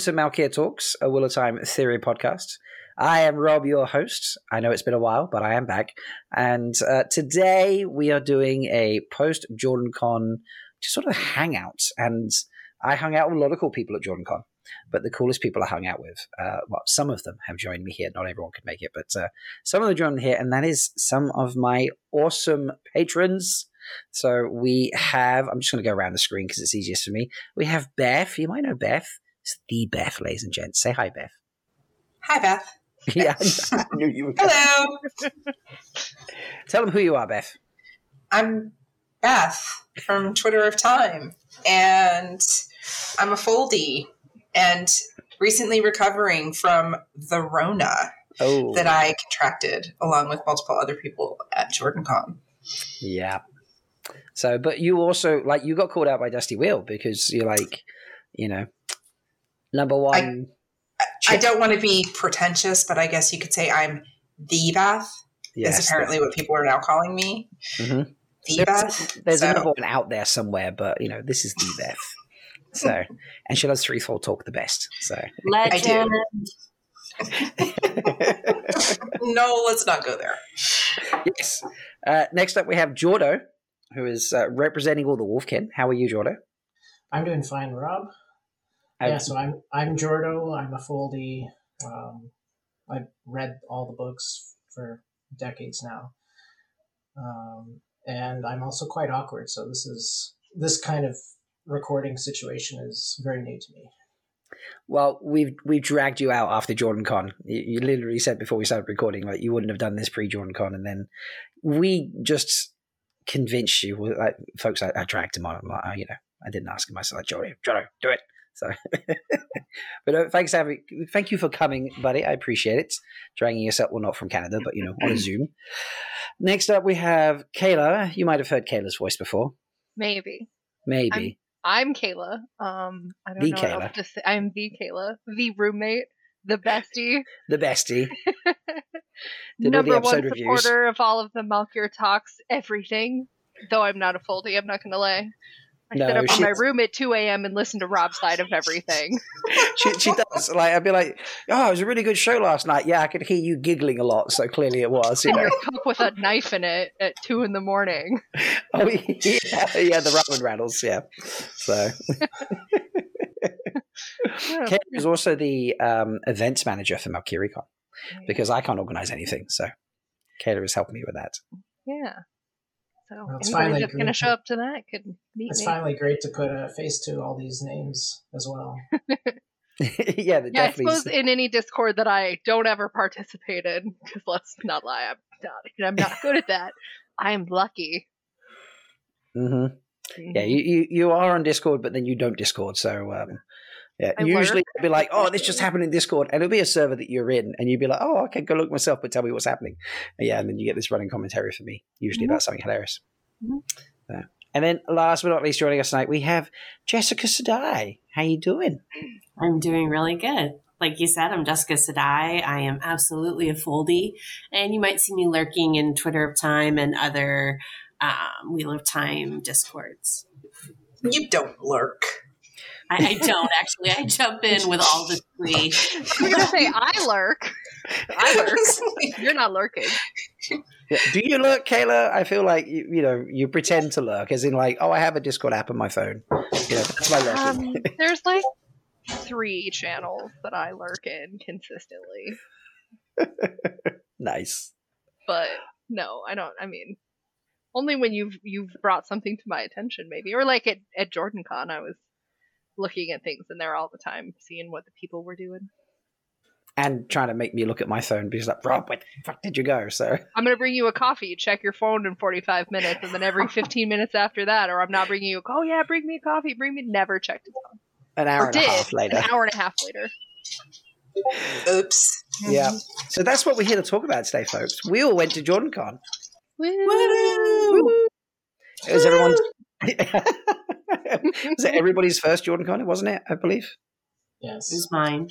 to Malkier Talks, a Wheel of Time theory podcast. I am Rob, your host. I know it's been a while, but I am back. And uh, today we are doing a post Jordan Con just sort of hangout. And I hung out with a lot of cool people at Jordan Con, but the coolest people I hung out with, uh, well, some of them have joined me here. Not everyone could make it, but uh, some of them joined here, and that is some of my awesome patrons. So we have, I'm just going to go around the screen because it's easiest for me. We have Beth. You might know Beth. It's the Beth, ladies and gents. Say hi, Beth. Hi, Beth. yeah, I knew you were. Hello. Tell them who you are, Beth. I'm Beth from Twitter of Time, and I'm a foldie and recently recovering from the Rona Oh, that I contracted along with multiple other people at JordanCon. yeah. So, but you also like you got called out by Dusty Wheel because you're like, you know, number one. I don't want to be pretentious, but I guess you could say I'm the Beth. yes, is apparently what people are now calling me. Mhm. The There's, Beth. there's So- another one out there somewhere, but you know, this is the Beth. So, and she does threefold talk the best. So, Legend. no, let's not go there. yes. Uh, next up, we have Jordo, who is uh, representing all the Wolfkin. How are you, Jordo? I'm doing fine, Rob. Uh, yeah, so I'm I'm Jordo. I'm a foldie. Um, I've read all the books for decades now, um, and I'm also quite awkward. So this is this kind of recording situation is very new to me. Well, we've we've dragged you out after Jordan Con. You, you literally said before we started recording, like you wouldn't have done this pre Jordan Con, and then we just convinced you. Like, folks, I, I dragged him on. I'm like, oh, you know, I didn't ask him. I said, like, Jordan, Jordan, do it. So, but uh, thanks, having, thank you for coming, buddy. I appreciate it. Dragging yourself, well, not from Canada, but you know, on a Zoom. Next up, we have Kayla. You might have heard Kayla's voice before, Maybe. maybe. I'm Kayla. Um, I don't The know what Kayla. else to say. I'm the Kayla, the roommate, the bestie, the bestie. Did the number episode one reviews. supporter of all of the Malkier talks, everything. Though I'm not a foldie, I'm not going to lie. I sit No, up in my room at 2 a.m. and listen to Rob's side of everything. she, she does. Like I'd be like, "Oh, it was a really good show last night." Yeah, I could hear you giggling a lot, so clearly it was. You and know? your cup with a knife in it at 2 in the morning. oh yeah, yeah, the ramen rattles. Yeah. So Kate is also the um, events manager for MalkierCon because I can't organize anything. So Kayla has helped me with that. Yeah. So Well, it's anybody finally that's going to show up to that could meet It's me. finally great to put a face to all these names as well. yeah, that Yeah, I definitely. suppose in any Discord that I don't ever participate in, because let's not lie, I'm not, I'm not good at that. I'm lucky. hmm Yeah, you, you you are on Discord, but then you don't Discord. So um, yeah, I usually lurk. it'll be like, oh, this just happened in Discord, and it'll be a server that you're in, and you'd be like, oh, okay, go look myself, but tell me what's happening. And yeah, and then you get this running commentary from me, usually Mhm. about something hilarious. Mhm. Yeah. And then, last but not least, joining us tonight, we have Jessica Sedai. How are you doing? I'm doing really good. Like you said, I'm Jessica Sedai. I am absolutely a foldie. And you might see me lurking in Twitter of Time and other um, Wheel of Time discords. You don't lurk. I, I don't actually. I jump in with all the three. I'm gonna say I lurk. I lurk. You're not lurking. Yeah. Do you lurk, Kayla? I feel like you, you know you pretend to lurk, as in like, oh, I have a Discord app on my phone. You know, that's my lurking. Um, there's like three channels that I lurk in consistently, nice. but no, I don't. I mean, only when you've you've brought something to my attention, maybe, or like at at JordanCon, I was looking at things in there all the time, seeing what the people were doing. And trying to make me look at my phone because like, Rob, where the fuck did you go? So I'm gonna bring you a coffee. Check your phone in 45 minutes, and then every 15 minutes after that, or I'm not bringing you. a Oh yeah, bring me a coffee. Bring me. Never checked his phone. an hour Or and a did half later. an hour and a half later. Oops. Yeah. So that's what we're here to talk about today, folks. We all went to JordanCon. Woo! It was everyone's. was it everybody's first JordanCon? Wasn't it? I believe Yes. It was mine.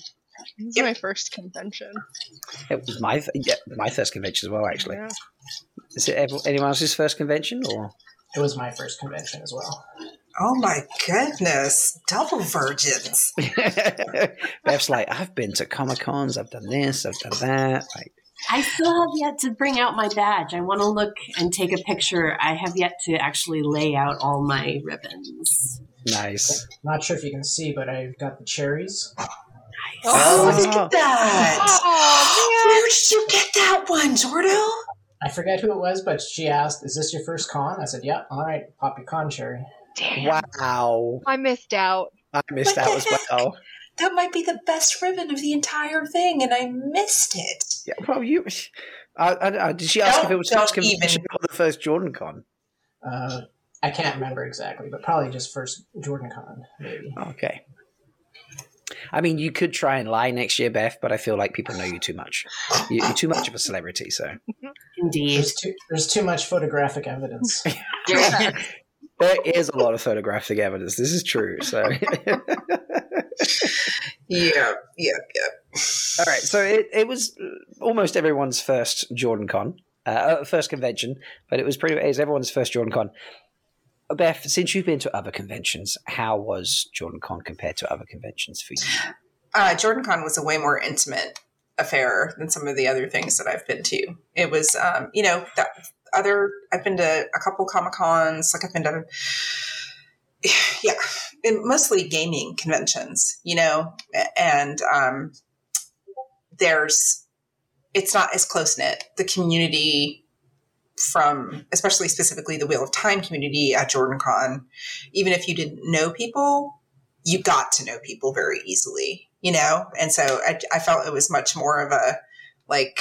This is my first convention. it was my yeah, my first convention as well. Actually, Yeah. is it ev- anyone else's first convention or? It was my first convention as well. Oh my goodness. Double virgins. Beth's like, I've been to Comic Cons, I've done this, I've done that. Like, I still have yet to bring out my badge. I want to look and take a picture. I have yet to actually lay out all my ribbons. nice. Not sure if you can see, but I've got the cherries. Oh, Oh. look at that. Oh Where did you get that one, Jordo? I forget who it was, but she asked, "Is this your first con?" I said, "Yeah." All right, pop your con cherry. damn! Wow. I missed out. I missed What out the as heck? well. That might be the best ribbon of the entire thing, and I missed it. Yeah, well, you. I, I, I- did she ask if Don't- it was first don't convention or the first Jordan Con? Uh, I can't remember exactly, but probably just first Jordan Con, maybe. Okay. I mean, you could try and lie next year, Beth, but I feel like people know you too much. You- You're too much of a celebrity, so. Indeed. There's too there's too much photographic evidence. There is a lot of photographic evidence. This is true. So, Yeah, yeah, yeah. All right, So it, it was almost everyone's first Jordan Con, uh, uh, first convention, but it was pretty. It was everyone's first Jordan Con. Beth, since you've been to other conventions, how was Jordan Con compared to other conventions for you? Uh, Jordan Con was a way more intimate affair than some of the other things that I've been to. It was, um, you know, that other. I've been to a couple Comic Cons. Like I've been to, yeah, mostly gaming conventions. You know, and um, there's, it's not as close knit. The community from, especially specifically the Wheel of Time community at Jordan Con, even if you didn't know people, you got to know people very easily, you know? And so I, I felt it was much more of a like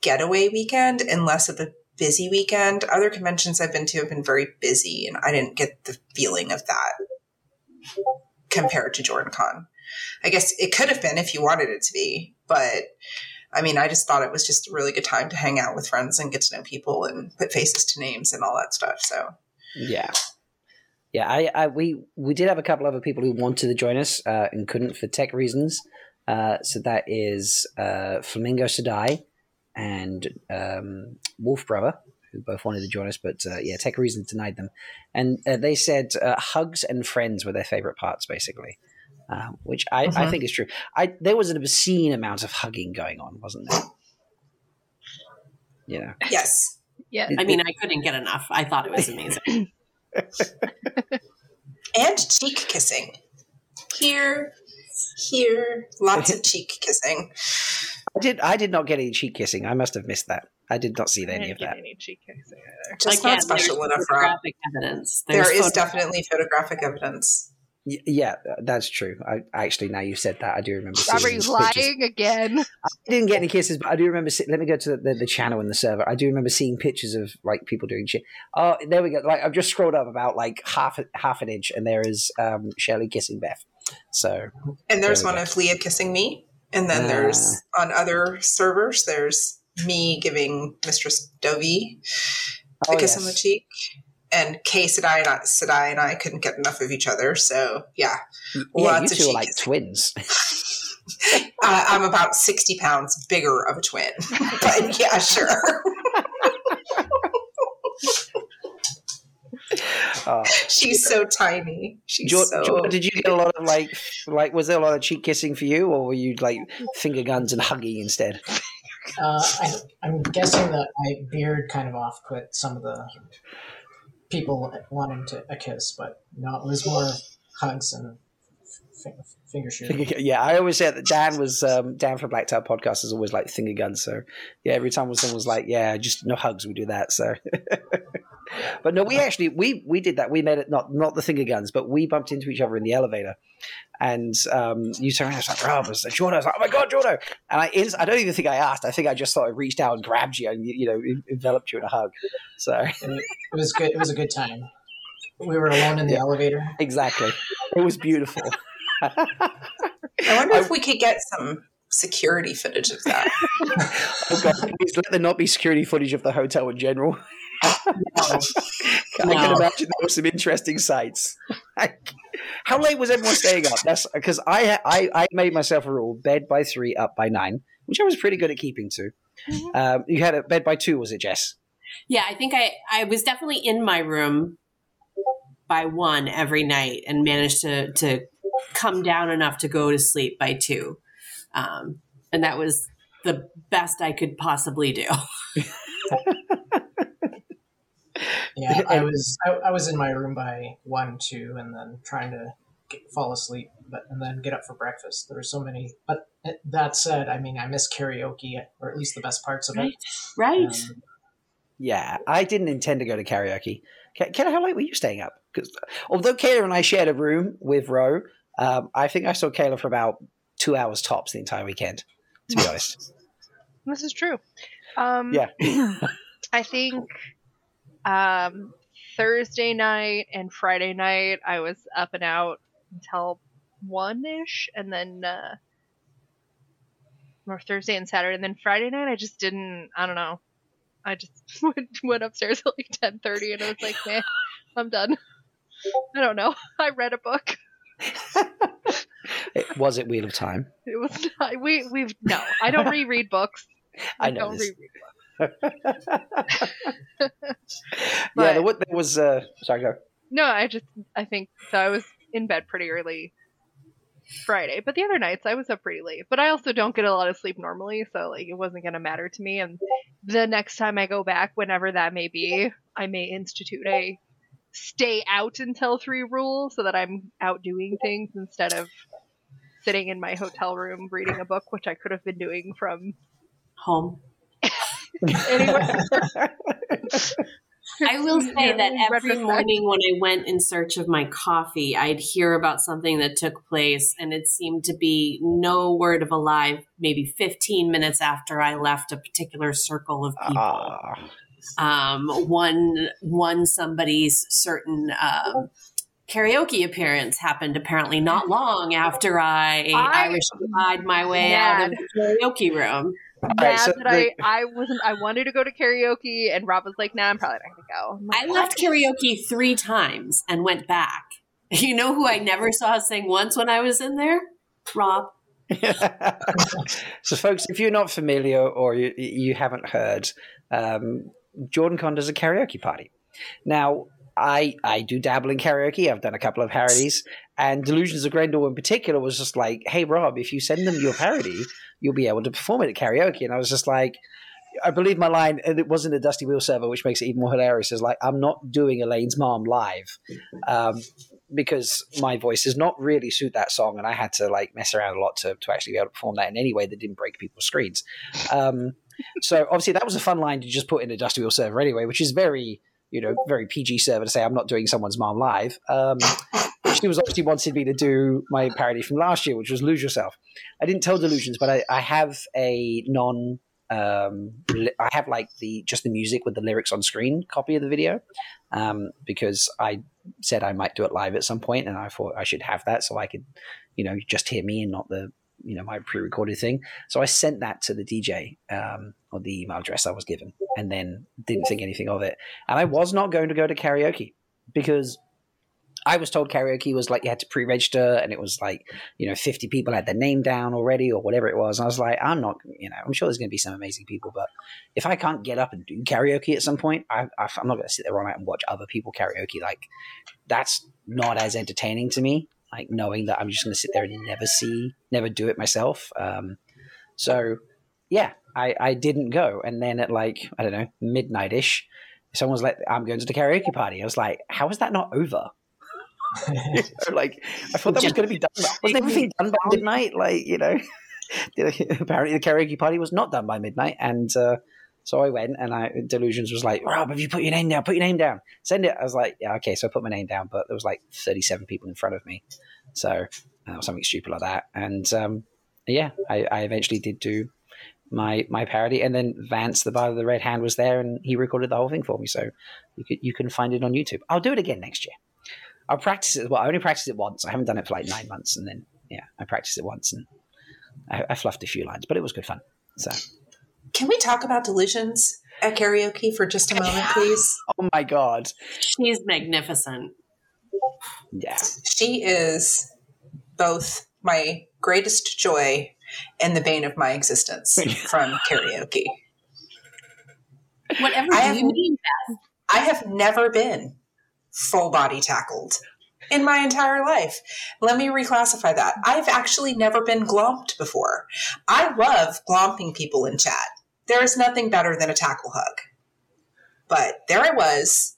getaway weekend and less of a busy weekend. Other conventions I've been to have been very busy, and I didn't get the feeling of that compared to Jordan Con. I guess it could have been if you wanted it to be, but I mean, I just thought it was just a really good time to hang out with friends and get to know people and put faces to names and all that stuff. So Yeah. Yeah, I, I we we did have a couple other people who wanted to join us uh, and couldn't for tech reasons. Uh, so that is uh, Flamingo Sedai and um, Wolf Brother, who both wanted to join us, but uh, yeah, tech reasons denied them. And uh, they said uh, hugs and friends were their favorite parts, basically, uh, which I, I Mhm. think is true. I there was an obscene amount of hugging going on, wasn't there? You know, yes, Yeah. I mean, I couldn't get enough. I thought it was amazing. and cheek kissing. Here, here, lots of cheek kissing. I did. I did not get any cheek kissing. I must have missed that. I did not see I any didn't of get that. any cheek kissing either. Just Again, not special there's enough, Rob. photographic evidence. There There's is definitely photographic evidence. Y- Yeah, that's true. I actually now you said that, I do remember. seeing Rob, are you lying pictures. again? I didn't get any kisses, but I do remember. See- let me go to the, the, the channel in the server. I do remember seeing pictures of like people doing shit. Oh, there we go. Like I've just scrolled up about like half half an inch, and there is um, Shelley kissing Beth. So And there's There one go. of Leah kissing me. And then there's on other servers, there's me giving Mistress Dovey a oh, kiss on the cheek. And Kay Sedai and, I, Sedai and I couldn't get enough of each other. So, yeah, yeah, lots you of two are like kissing. twins. uh, I'm about 60 pounds bigger of a twin. but yeah, sure. Oh. She's so tiny. She's so. Did you get a lot of like like was there a lot of cheek kissing for you, or were you like finger guns and hugging instead? Uh, I, I'm guessing that my beard kind of off put some of the people wanting to a kiss, but no, it was more hugs and f- finger shooting. yeah, I always say that Dan was um, Dan from Black Tail Podcast is always like finger guns. So yeah, every time someone was like, "Yeah, just no hugs," we do that. So, but no, we actually we we did that. We made it not not the finger guns, but we bumped into each other in the elevator, and um, you turned around, I was like, "Rob," I was like, "Jordan," I was like, "Oh my god, Jordan!" And I ins- I don't even think I asked. I think I just sort of reached out and grabbed you and you know enveloped you in a hug. So it, it was good. It was a good time. We were alone in the Yeah. elevator. exactly, it was beautiful. I wonder if we could get some security footage of that. Oh god, please let there not be security footage of the hotel in general. I can imagine there were some interesting sights. How late was everyone staying up? That's because I, I I made myself a rule: bed by three, up by nine, which I was pretty good at keeping to. Um, you had a bed by two, was it, Jess? Yeah, I think I, I was definitely in my room by one every night and managed to to come down enough to go to sleep by two. Um, and that was the best I could possibly do. Yeah, I was I, I was in my room by one, two, and then trying to get, fall asleep, but and then get up for breakfast. There were so many. But eh, that said, I mean, I miss karaoke, or at least the best parts of it. Right. Um, Yeah, I didn't intend to go to karaoke. Ke- Kayla, how late were you staying up? Because although Kayla and I shared a room with Ro, um, I think I saw Kayla for about two hours tops the entire weekend. To be honest, This is true. Um, yeah, I think um, Thursday night and Friday night I was up and out until one ish, and then uh, or Thursday and Saturday, and then Friday night I just didn't. I don't know. I just went, went upstairs at like ten thirty, and I was like, "Man, I'm done." I don't know. I read a book. it, was it Wheel of Time? It was not, we we've no. I don't reread books. I know don't this. reread books. Yeah, But- there, wa- there was. Uh, sorry, go. No, I just I think so. I was in bed pretty early Friday, but the other nights I was up pretty late. But I also don't get a lot of sleep normally, so like it wasn't gonna matter to me. And the next time I go back, whenever that may be, I may institute a stay out until three rule, so that I'm out doing things instead of sitting in my hotel room reading a book, which I could have been doing from Home. I will say that every morning when I went in search of my coffee, I'd hear about something that took place, and it seemed to be no word of a lie. Maybe 15 minutes after I left a particular circle of people, Ah, um, one one somebody's certain um, karaoke appearance happened apparently not long after I, I- Irish pied my way out of the karaoke room. Right, mad so that the- I I wasn't I wanted to go to karaoke and Rob was like, "Nah, I'm probably not gonna go." I'm like, I left karaoke three times and went back. You know who I never saw sing once when I was in there? Rob. so, folks, if you're not familiar or you, you haven't heard, um, Jordan Con does a karaoke party. Now, I I do dabble in karaoke. I've done a couple of parodies, and Delusions of Graendal in particular was just like, "Hey, Rob, if you send them your parody, you'll be able to perform it at karaoke." And I was just like. I believe my line, and it wasn't a Dusty Wheel server, which makes it even more hilarious. Is like, I'm not doing Elayne's mom live. Um, because my voice does not really suit that song, and I had to like mess around a lot to, to actually be able to perform that in any way that didn't break people's screens. Um, so obviously that was a fun line to just put in a Dusty Wheel server anyway, which is very you know very PG server to say I'm not doing someone's mom live. Um, she was obviously wanted me to do my parody from last year, which was Lose Yourself. I didn't tell Delusions, but I, I have a non. Um, I have like the just the music with the lyrics on screen copy of the video um, because I said I might do it live at some point, and I thought I should have that so I could, you know, just hear me and not the, you know, my pre-recorded thing. So I sent that to the DJ um, or the email address I was given, and then didn't think anything of it. And I was not going to go to karaoke because I was told karaoke was like you had to pre-register, and it was like you know fifty people had their name down already or whatever it was. And I was like, I'm not, you know, I'm sure there's going to be some amazing people, but if I can't get up and do karaoke at some point, I, I'm not going to sit there all night and watch other people karaoke. Like that's not as entertaining to me. Like knowing that I'm just going to sit there and never see, never do it myself. Um, so yeah, I, I didn't go. And then at like I don't know midnight ish, someone was like, "I'm going to the karaoke party." I was like, "How is that not over?" You know, like I thought that was going to be done. Wasn't everything done by midnight? Like you know, apparently the karaoke party was not done by midnight, and uh, so I went and I Delusions was like, Rob, have you put your name down? Put your name down. Send it. I was like, yeah, okay. So I put my name down, but there was like 37 people in front of me, so uh, something stupid like that. And um, yeah, I, I eventually did do my my parody, and then Vance, the bar of the Red Hand, was there, and he recorded the whole thing for me. So you could you can find it on YouTube. I'll do it again next year. I'll practice it. Well, I only practiced it once. I haven't done it for like nine months, and then yeah, I practiced it once, and I, I fluffed a few lines, but it was good fun. So, Can we talk about delusions at karaoke for just a moment, please? oh my god, She's magnificent. yeah, She is both my greatest joy and the bane of my existence from karaoke. Whatever I do have- you mean? I have never been full body tackled in my entire life. Let me reclassify that. I've actually never been glomped before. I love glomping people in chat. There is nothing better than a tackle hug. But there I was,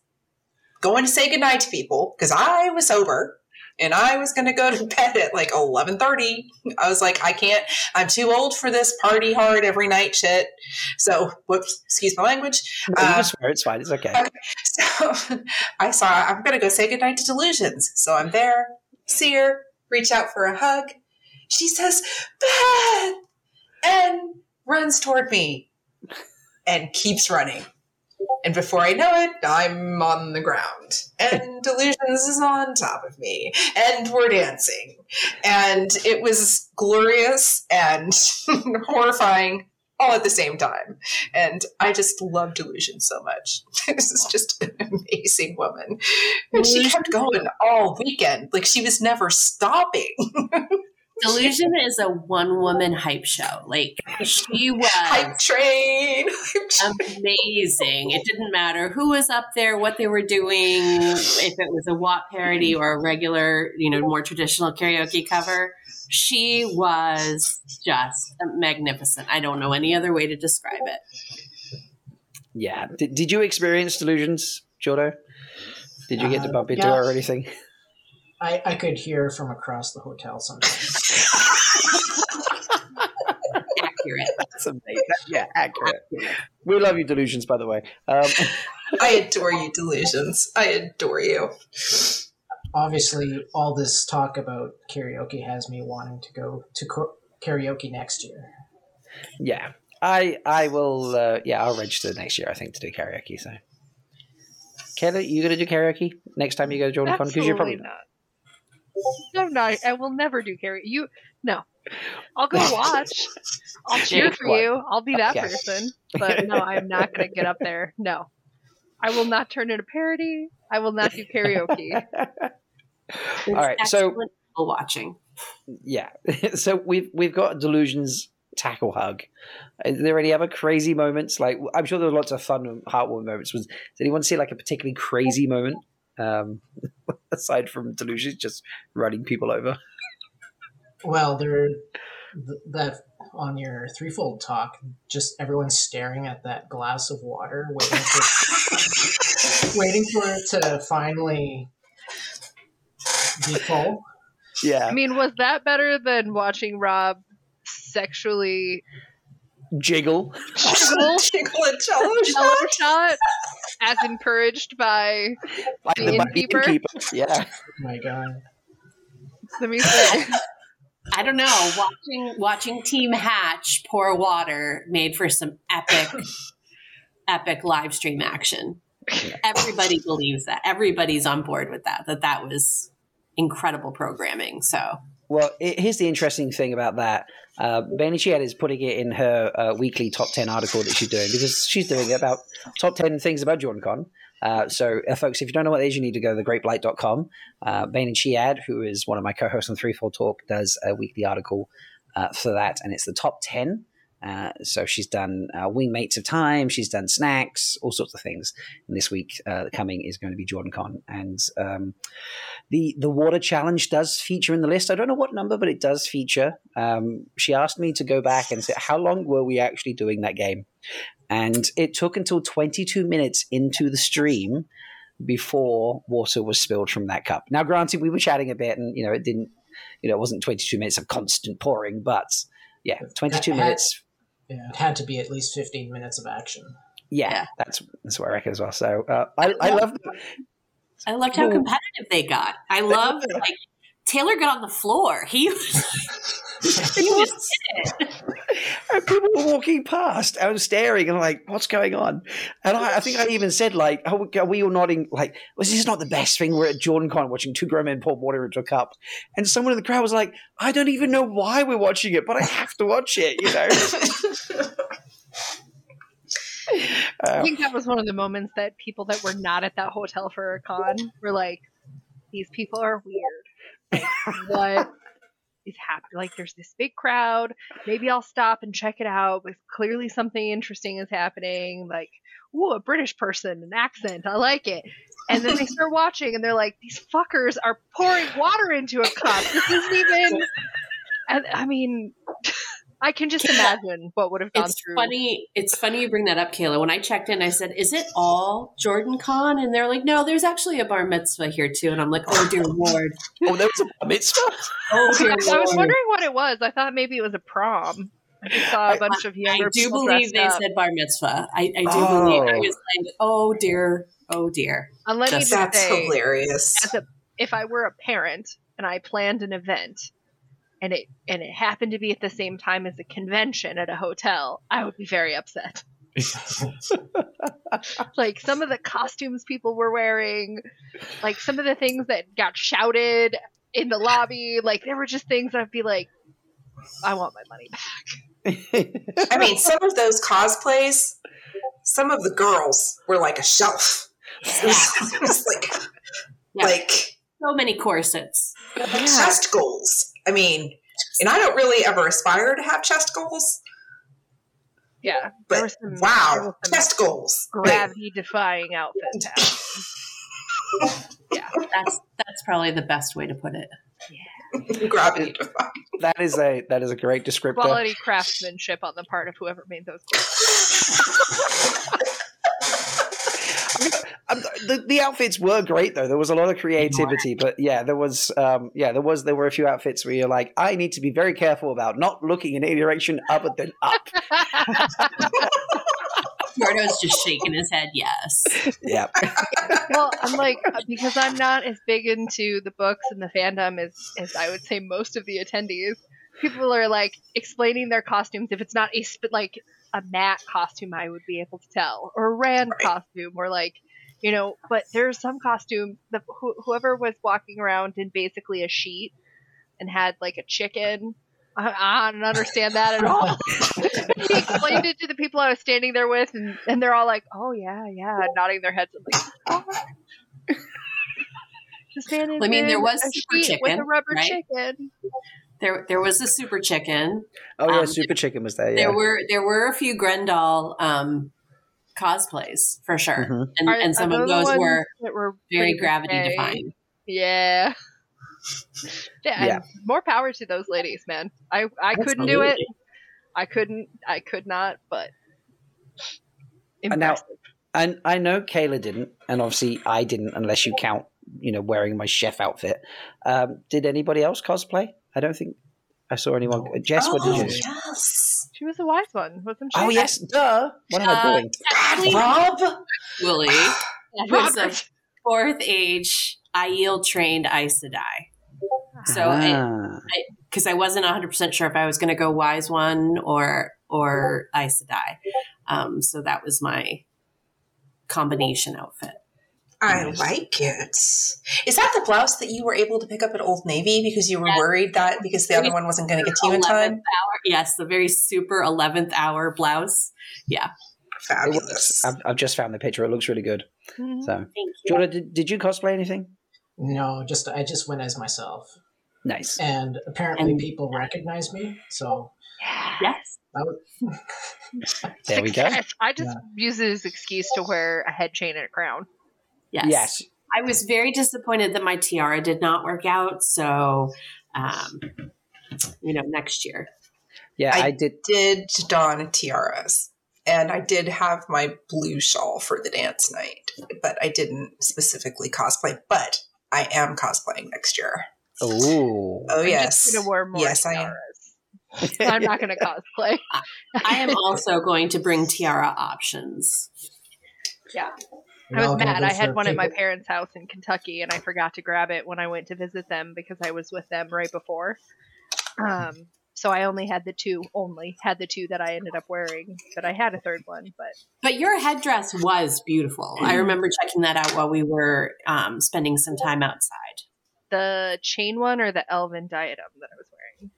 going to say goodnight to people because I was sober and I was going to go to bed at like 11:30. I was like I can't I'm too old for this party hard every night shit. So, whoops, excuse my language. No, Uh, swear, it's fine. It's okay. Okay. So I saw I'm gonna go say goodnight to Delusions. So I'm there, see her, reach out for a hug. She says, Beth and runs toward me and keeps running. And before I know it, I'm on the ground. And Delusions is on top of me. And we're dancing. And it was glorious and horrifying all at the same time. And I just love Delusions so much. this is just an amazing woman. And she kept going all weekend. Like she was never stopping. Delusion is a one woman hype show. Like she was Hype train. amazing. It didn't matter who was up there, what they were doing, if it was a WAP parody or a regular, you know, more traditional karaoke cover. She was just magnificent. I don't know any other way to describe it. Yeah. Did, did you experience delusions, Jordo? Did you get to Uh, bump into yeah. her or anything? I, I could hear from across the hotel sometimes. Accurate. That's amazing. Yeah, accurate. We love you, delusions, by the way. Um, I adore you, Delusions. I adore you. Obviously, all this talk about karaoke has me wanting to go to co- karaoke next year. yeah, I I will. Uh, yeah, I'll register next year. I think to do karaoke. So, Kelly, you gonna do karaoke next time you go to Jordan Con? Because Absolutely you're probably not. I'm not. I will never do karaoke. You no. I'll go watch. I'll cheer for what? you. I'll be that Okay. person. But no, I'm not going to get up there. No. I will not turn it a parody. I will not do karaoke. All right, so- watching. yeah. so we've we've got delusions tackle hug. Is there any other crazy moments? Like I'm sure there were lots of fun and heartwarming moments. Was did anyone see like a particularly crazy moment? Um, aside from delusions, just running people over. Well, there, th- that on your threefold talk, just everyone staring at that glass of water, waiting for, waiting for it to finally be full. Yeah, I mean, was that better than watching Rob sexually jiggle. jiggle Jingle and cello jello shot. shot as encouraged by Like The the innkeeper? innkeeper. Yeah. Oh my god! let me say I don't know. Watching watching Team Hatch pour water made for some epic, epic live stream action. Everybody believes that. Everybody's on board with that. That that was incredible programming. So Well, it, here's the interesting thing about that. Uh, Bain and Chiad is putting it in her uh, weekly top 10 article that she's doing because she's doing it about top 10 things about JordanCon. Uh, so, uh, folks, if you don't know what it is, you need to go to thegreatblight.com. Uh, Bain and Chiad, who is one of my co hosts on Threefold Talk, does a weekly article uh, for that, and it's the top 10. Uh, so she's done uh, Wingmates of Time, she's done Snacks, all sorts of things. And this week uh, coming is going to be Jordan Con, And um, the the water challenge does feature in the list. I don't know what number, but it does feature. Um, she asked me to go back and say how long were we actually doing that game, and it took until 22 minutes into the stream before water was spilled from that cup. Now, granted, we were chatting a bit, and you know it didn't, you know, it wasn't 22 minutes of constant pouring, but yeah, 22 minutes. Yeah, it had to be at least fifteen minutes of action. Yeah, Yeah. that's that's what I reckon as well. So uh, I, I love I loved how competitive they got. I loved like Taylor got on the floor. He was he was in it. And people were walking past. I was staring and like, what's going on? And I, I think I even said, like, oh, are we all nodding? Like, was this not the best thing? We're at JordanCon watching two grown men pour water into a cup. And someone in the crowd was like, I don't even know why we're watching it, but I have to watch it, you know? I think that was one of the moments that people that were not at that hotel for a con were like, "These people are weird. Like, what is happy. Like there's this big crowd. Maybe I'll stop and check it out. But clearly something interesting is happening. Like, ooh, a British person, an accent. I like it. And then they start watching and they're like, these fuckers are pouring water into a cup. This isn't even. And I mean, I can just imagine what would have gone It's through. funny. It's funny you bring that up, Kayla. When I checked in, I said, "Is it all Jordan Con?" And they're like, "No, there's actually a bar mitzvah here too." And I'm like, "Oh dear lord! Oh, there was a bar mitzvah. Oh dear I was wondering what it was. I thought maybe it was a prom. I just saw a I- bunch of I do believe they up. said bar mitzvah. I, I do Oh. believe. I oh. was like, "Oh dear, oh dear." And let me Just- just That's say, hilarious. as a, if I were a parent and I planned an event and it and it happened to be at the same time as a convention at a hotel, I would be very upset. like some of the costumes people were wearing, like some of the things that got shouted in the lobby, like there were just things I'd be like, I want my money back. I mean, some of those cosplays, some of the girls were like a shelf. It was, it was like, Yeah. like So many corsets. chest goals. I mean, and I don't really ever aspire to have chest goals, Yeah, but there some, wow, was some chest goals. gravity defying outfits. happening. That's that's probably the best way to put it. Hey, gravity defying. that is a that is a great descriptor. Quality craftsmanship on the part of whoever made those. Um, the, the outfits were great though. There was a lot of creativity, but yeah, there was um, yeah, there was there were a few outfits where you're like, I need to be very careful about not looking in any direction other than up. Jordo's just shaking his head. Yes. yeah, well, I'm like because I'm not as big into the books and the fandom as as I would say most of the attendees. People are like explaining their costumes. If it's not a sp- like a Mat costume, I would be able to tell, or a Rand Right. costume, or like you know. But there's some costume that who, whoever was walking around in basically a sheet and had like a chicken. I, I don't understand that at all. he explained it to the people I was standing there with, and, and they're all like, "Oh yeah, yeah," nodding their heads. I'm like, "Oh." This man I mean, there was a super sheet with a rubber right? chicken. There there was the super chicken. oh yeah, Um, Super Chicken was there. Yeah, There were there were a few Graendal um, cosplays for sure, Mhm. and, Are- and some of the those were that were very gravity risque? defying. Yeah. Yeah, Yeah. more power to those ladies, man. I I couldn't do it. I couldn't. I could not. But And now- and I know Kayla didn't, and obviously I didn't, unless you count, you know, wearing my chef outfit. Um, did anybody else cosplay? I don't think I saw anyone. No. Jess, what oh, did you? yes. she was a wise one, wasn't she? Oh yes, duh. What am I doing? Technically, Rob? Willie was a Robert. fourth age Aiel trained Aes Sedai. So I, Ah. because I wasn't 100% sure if I was going to go Wise One or or Aes Sedai. Um, so that was my combination outfit. I Nice. like it. Is that the blouse that you were able to pick up at Old Navy because you were Yes. worried that because the other one wasn't going to get to you in time? hour, yes, the very super 11th hour blouse. Yeah. Fabulous. I've, I've just found the picture. It looks really good. Mhm. So, Thank you. Jordan, did, did you cosplay anything? No, just I just went as myself, Nice. and apparently And- people recognize me. So Yes. was, There we go. Success. I just use it as excuse to wear a head chain and a crown. Yes. Yes. I was very disappointed that my tiara did not work out. So, um, you know, next year. Yeah, I- I did. Did don tiaras. And I did have my blue shawl for the dance night, but I didn't specifically cosplay. But I am cosplaying next year. Oh. Oh, I'm yes. just gonna wear more Yes, I am. I'm not gonna cosplay. I am also going to bring tiara options. I was mad. I had one at my people- parents' house in Kentucky, and I forgot to grab it when I went to visit them because I was with them right before. Um, so I only had the two. Only had the two that I ended up wearing. But I had a third one. But But your headdress was beautiful. I remember checking that out while we were um, spending some time outside. the chain one or the elven diadem that I was wearing.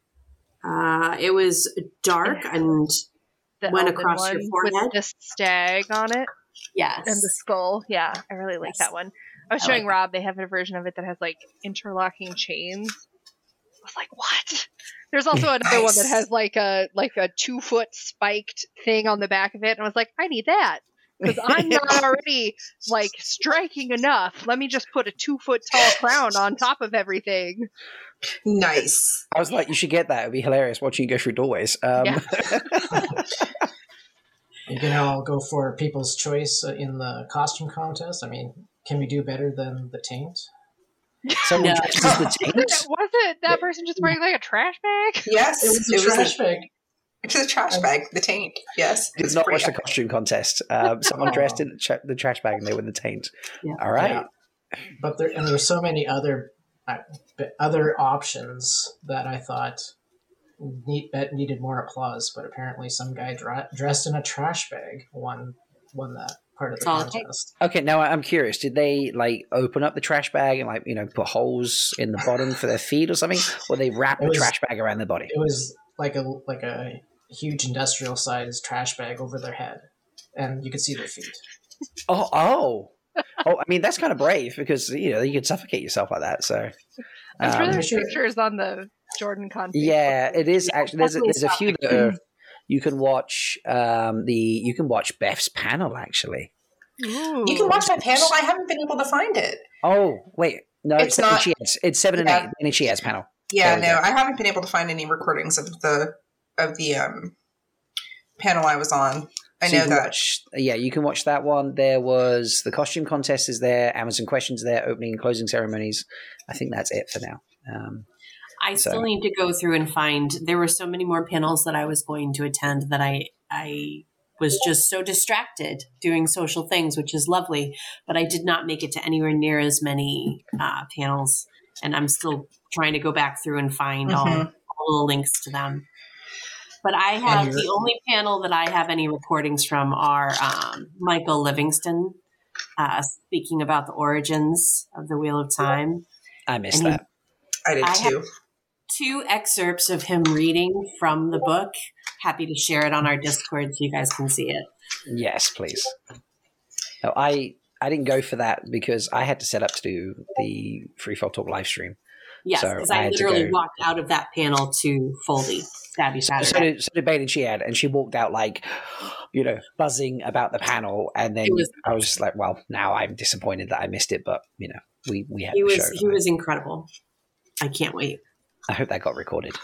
Uh, it was dark and The Went elven across your one forehead? with the stag on it yes, and the skull. Yeah, I really like Yes. that one. I was I showing like Rob. They have a version of it that has like interlocking chains. I was like, what? There's also another one that has like a like a two foot spiked thing on the back of it, and I was like, I need that because I'm not already like striking enough. Let me just put a two foot tall crown on top of everything. Nice. I was like, you should get that. It'd be hilarious watching you go through doorways. Um, Yeah. You can all go for people's choice uh, in the costume contest. I mean, can we do better than the taint? Someone No. dresses the Was taint. it, was it that person just wearing like a trash bag? Yes, It was a trash bag. It was a trash bag. The taint. Yes. Did It's not pretty watch the costume contest. Um, someone dressed in the tra- the trash bag and they were the taint. Yeah. All right. Yeah. But there and there's so many other uh, other options that I thought need, bet needed more applause. But apparently, some guy dra- dressed in a trash bag won won that part of the That's all it takes. contest. Okay, now I'm curious. Did they like open up the trash bag and like you know put holes in the bottom for their feet or something, or they wrap It the trash bag around their body? It was like a like a huge industrial sized trash bag over their head, and you could see their feet. Oh, oh, oh! I mean, that's kind of brave because you know you could suffocate yourself like that. So, I'm sure um, there's pictures on the Jordan Con. yeah, it is actually. There's a, there's a few that are. You can watch um, the you can watch Beth's panel actually. Ooh. You can watch my panel. I haven't been able to find it. Oh wait, no, it's, It's not- she has. It's seven Yeah. and eight. And she has panel. Yeah, There no, go. I haven't been able to find any recordings of the of the um panel I was on. I So you know can that. Watch, yeah, you can watch that one. There was the costume contest is there. Amazon questions there. Opening and closing ceremonies. I think that's it for now. Um, I So- still need to go through and find. There were so many more panels that I was going to attend that I I was just so distracted doing social things, which is lovely. But I did not make it to anywhere near as many uh, panels, and I'm still trying to go back through and find all, Mhm. all the links to them. But I have you're- the only panel that I have any recordings from are um, Michael Livingston uh, speaking about the origins of the Wheel of Time. I missed And he- that. I did I have- too. Two excerpts of him reading from the book. Happy to share it on our Discord so you guys can see it. Yes, please. No, I I didn't go for that because I had to set up to do the Threefold Talk live stream. Yes, So because I I, literally walked out of that panel to Foldy Stabby So Saturday. did, so did Bailey she had, and she walked out like, you know, buzzing about the panel, and then was- I was just like, well, now I'm disappointed that I missed it, but you know, we we had he was show. he was incredible. I can't wait. I hope that got recorded.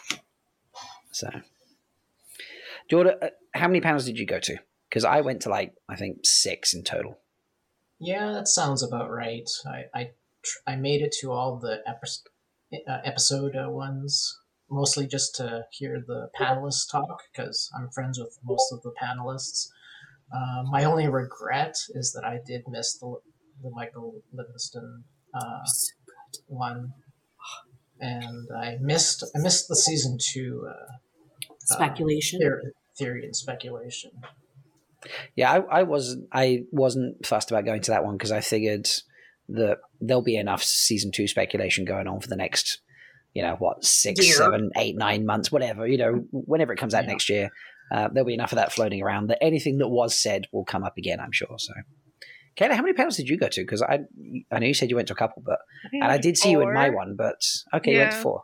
So, Jordan, uh, how many panels did you go to? Because I went to like I think six in total. Yeah, that sounds about right. I I, tr- I made it to all the epi- uh, episode uh, ones, mostly just to hear the panelists talk because I'm friends with most of the panelists. Uh, my only regret is that I did miss the the Michael Livingston uh, one, and I missed I missed the season two uh, Speculation. theory, theory and speculation. Yeah, I, I wasn't. I wasn't fussed about going to that one because I figured that there'll be enough season two speculation going on for the next, you know, what six, Year. seven, eight, nine months, whatever. You know, whenever it comes out Yeah. next year, uh, there'll be enough of that floating around that anything that was said will come up again. I'm sure. So, Kayla, how many panels did you go to? Because I, I know you said you went to a couple, but think and I it was did see you in my one, but okay, you went to Yeah. four.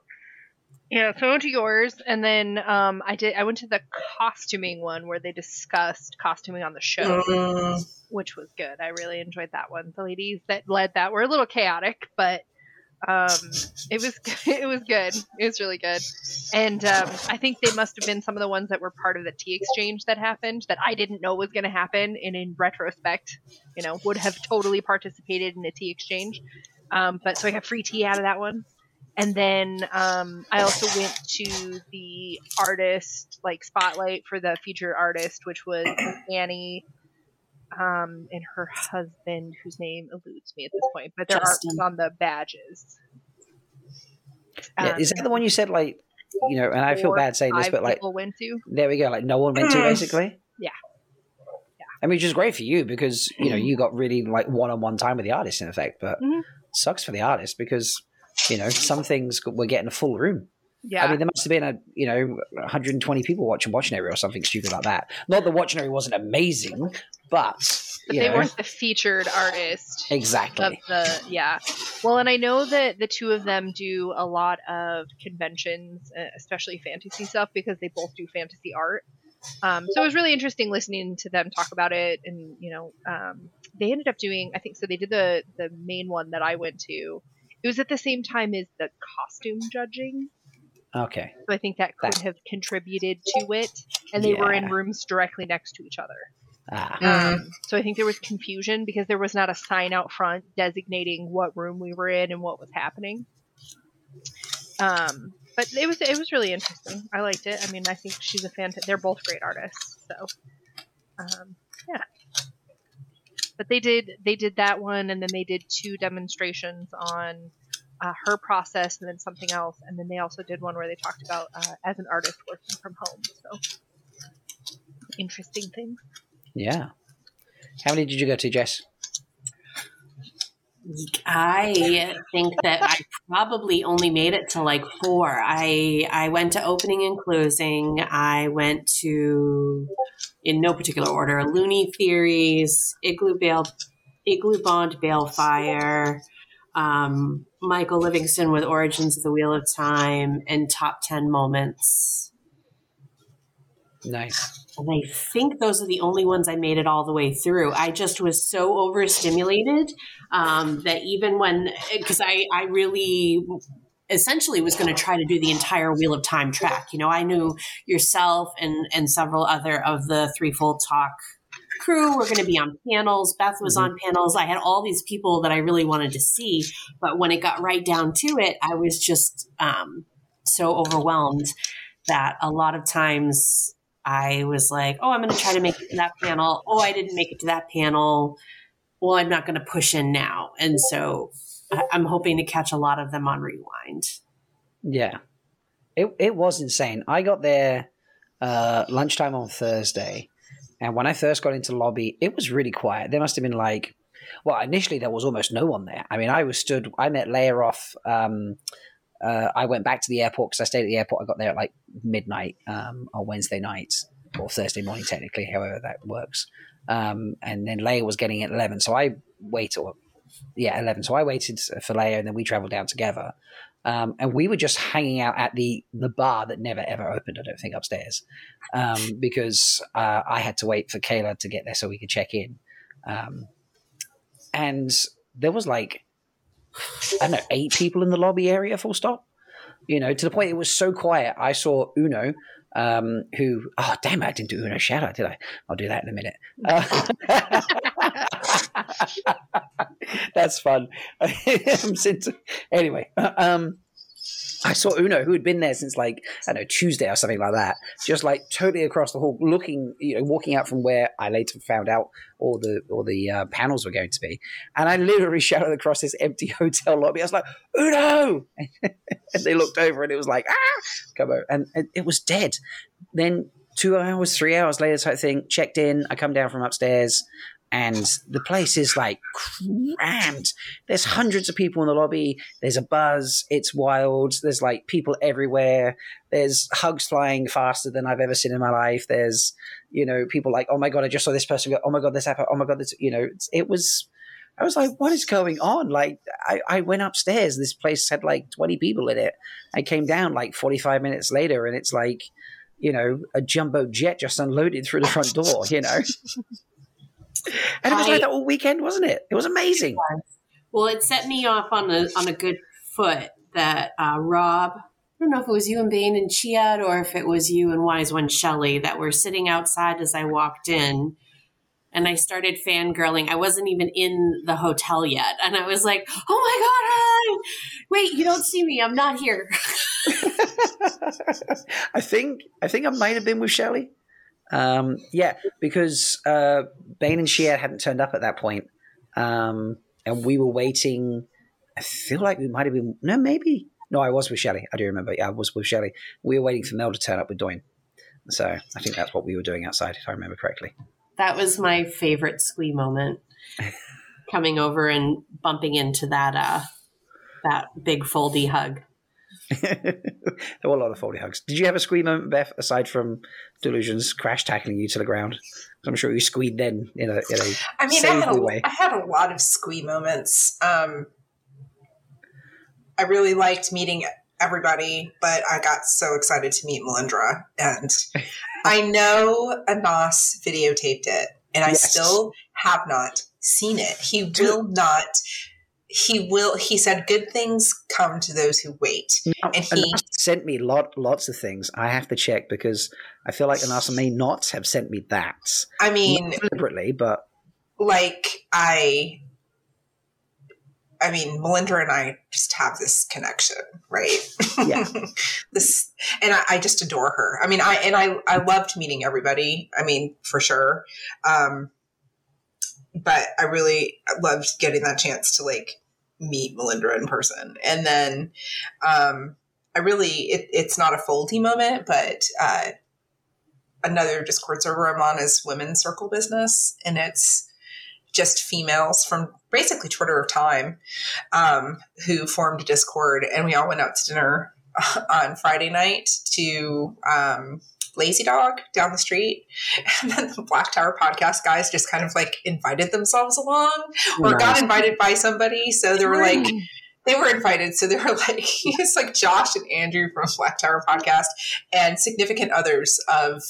Yeah, so I went to yours, and then um, I did. I went to the costuming one where they discussed costuming on the show, Mm, which was good. I really enjoyed that one. The ladies that led that were a little chaotic, but um, it was it was good. It was really good, and um, I think they must have been some of the ones that were part of the tea exchange that happened that I didn't know was going to happen, and in retrospect, you know, would have totally participated in a tea exchange. Um, but so I got free tea out of that one. And then um, I also went to the artist like spotlight for the featured artist, which was Annie um, and her husband, whose name eludes me at this point, but their Justin. on the badges. Yeah, Um, is that the one you said like, you know? And I feel bad saying this, but like, went to. There we go. Like no one went to basically. Yeah. yeah. I mean, which is great for you because you know you got really like one-on-one time with the artist in effect, but Mhm. sucks for the artist because you know some things were getting a full room. Yeah, I mean, there must have been a you know 120 people watching Area or something stupid like that. Not that Watching Area wasn't amazing, but but they know, weren't the featured artist of exactly. the yeah. Well, and I know that the two of them do a lot of conventions, uh, especially fantasy stuff, because they both do fantasy art. Um, so it was really interesting listening to them talk about it, and you know, um, they ended up doing. I think so. They did the the main one that I went to. It was at the same time as the costume judging, Okay. so I think that could That- have contributed to it. And they were in rooms directly next to each other. Ah. Mm. Um, so I think there was confusion because there was not a sign out front designating what room we were in and what was happening. Um, but it was it was really interesting. I liked it. I mean, I think she's a fan. They're both great artists. So, um, yeah. But they did they did that one, and then they did two demonstrations on uh, her process, and then something else, and then they also did one where they talked about uh, as an artist working from home. So interesting things. Yeah. How many did you go to, Jess? I think that I probably only made it to like four. I I went to opening and closing. I went to, in no particular order, Looney Theories, Igloo Bale, Igloo Bond Balefire, um, Michael Livingston with Origins of the Wheel of Time, and Top Ten Moments. Nice. And I think those are the only ones I made it all the way through. I just was so overstimulated um, that even when, because I, I really essentially was going to try to do the entire Wheel of Time track. You know, I knew yourself and, and several other of the Threefold Talk crew were going to be on panels. Beth was Mhm. on panels. I had all these people that I really wanted to see. But when it got right down to it, I was just um, so overwhelmed that a lot of times I was like, oh, I'm going to try to make it to that panel. Oh, I didn't make it to that panel. Well, I'm not going to push in now. And so I- I'm hoping to catch a lot of them on rewind. Yeah. It it was insane. I got there uh, lunchtime on Thursday, and when I first got into the lobby, it was really quiet. There must have been like, well, initially there was almost no one there. I mean, I was stood. I met Leia off. Um, uh, I went back to the airport because I stayed at the airport. I got there at like midnight um, on Wednesday night or Thursday morning, technically, however that works. Um, and then Leia was getting at eleven, so I waited. Yeah, eleven. So I waited for Leia, and then we traveled down together. Um, and we were just hanging out at the the bar that never ever opened. I don't think upstairs um, because uh, I had to wait for Kayla to get there so we could check in. Um, and there was like I don't know eight people in the lobby area, full stop. You know, to the point it was so quiet. I saw Uno, um, who oh damn, I didn't do Uno shout out, did I? I'll do that in a minute. Uh, that's fun. Anyway, um, I saw Uno, who had been there since like I don't know Tuesday or something like that, just like totally across the hall, looking, you know, walking out from where I later found out all the all the uh, panels were going to be, and I literally shouted across this empty hotel lobby. I was like, Uno, and they looked over, and it was like, ah, come over, and it, it was dead. Then two hours, three hours later, type thing. Checked in. I come down from upstairs and the place is like crammed. There's hundreds of people in the lobby. There's a buzz. It's wild. There's like people everywhere. There's hugs flying faster than I've ever seen in my life. There's, you know, people like, oh my God, I just saw this person go, oh my God, this happened. Oh my God, this, you know, it was, I was like, what is going on? Like, I, I went upstairs. This place had like 20 people in it. I came down like 45 minutes later and it's like, you know, a jumbo jet just unloaded through the front door, you know? And it was I- like that all weekend, wasn't it? It was amazing. Well, it set me off on a on a good foot that uh, Rob. I don't know if it was you and Bain and Chiad or if it was you and Wise One Shelley that were sitting outside as I walked in. And I started fangirling. I wasn't even in the hotel yet. And I was like, oh my God, hi. Wait, you don't see me. I'm not here. I think I think I might have been with Shelley. Um, yeah, because uh, Bain and Chiad hadn't turned up at that point, um, and we were waiting. I feel like we might have been no, maybe no. I was with Shelley. I do remember. Yeah, I was with Shelley. We were waiting for Mel to turn up with Doyne. So I think that's what we were doing outside, if I remember correctly. That was my favorite squee moment. Coming over and bumping into that uh, that big foldy hug. There were a lot of foldy hugs. Did you have a squee moment, Beth, aside from Delusions crash tackling you to the ground? I'm sure you squeed then in a, in a I mean, I had, a, way. I had a lot of squee moments. Um, I really liked meeting everybody, but I got so excited to meet Melindra. And I know Anas videotaped it, and I Yes. still have not seen it. He will not. He will. He said, "Good things come to those who wait." Now, And he- sent me lot lots of things. I have to check because I feel like Anasa may not have sent me that I mean, Not deliberately, but like I. I mean, melinda and I just have this connection, right? Yeah. this, and I, I just adore her. I mean, I and I I loved meeting everybody. I mean, for sure. Um, but I really loved getting that chance to like meet Melinda in person, and then um, I really it, it's not a foldy moment, but uh, another Discord server I'm on is Women's Circle Business, and it's just females from basically Twitter of Time um, who formed Discord, and we all went out to dinner on Friday night to um, Lazy Dog down the street, and then the Black Tower podcast guys just kind of like invited themselves along, or got invited by somebody. So they were like, they were invited. So they were like, it's like Josh and Andrew from Black Tower podcast, and significant others of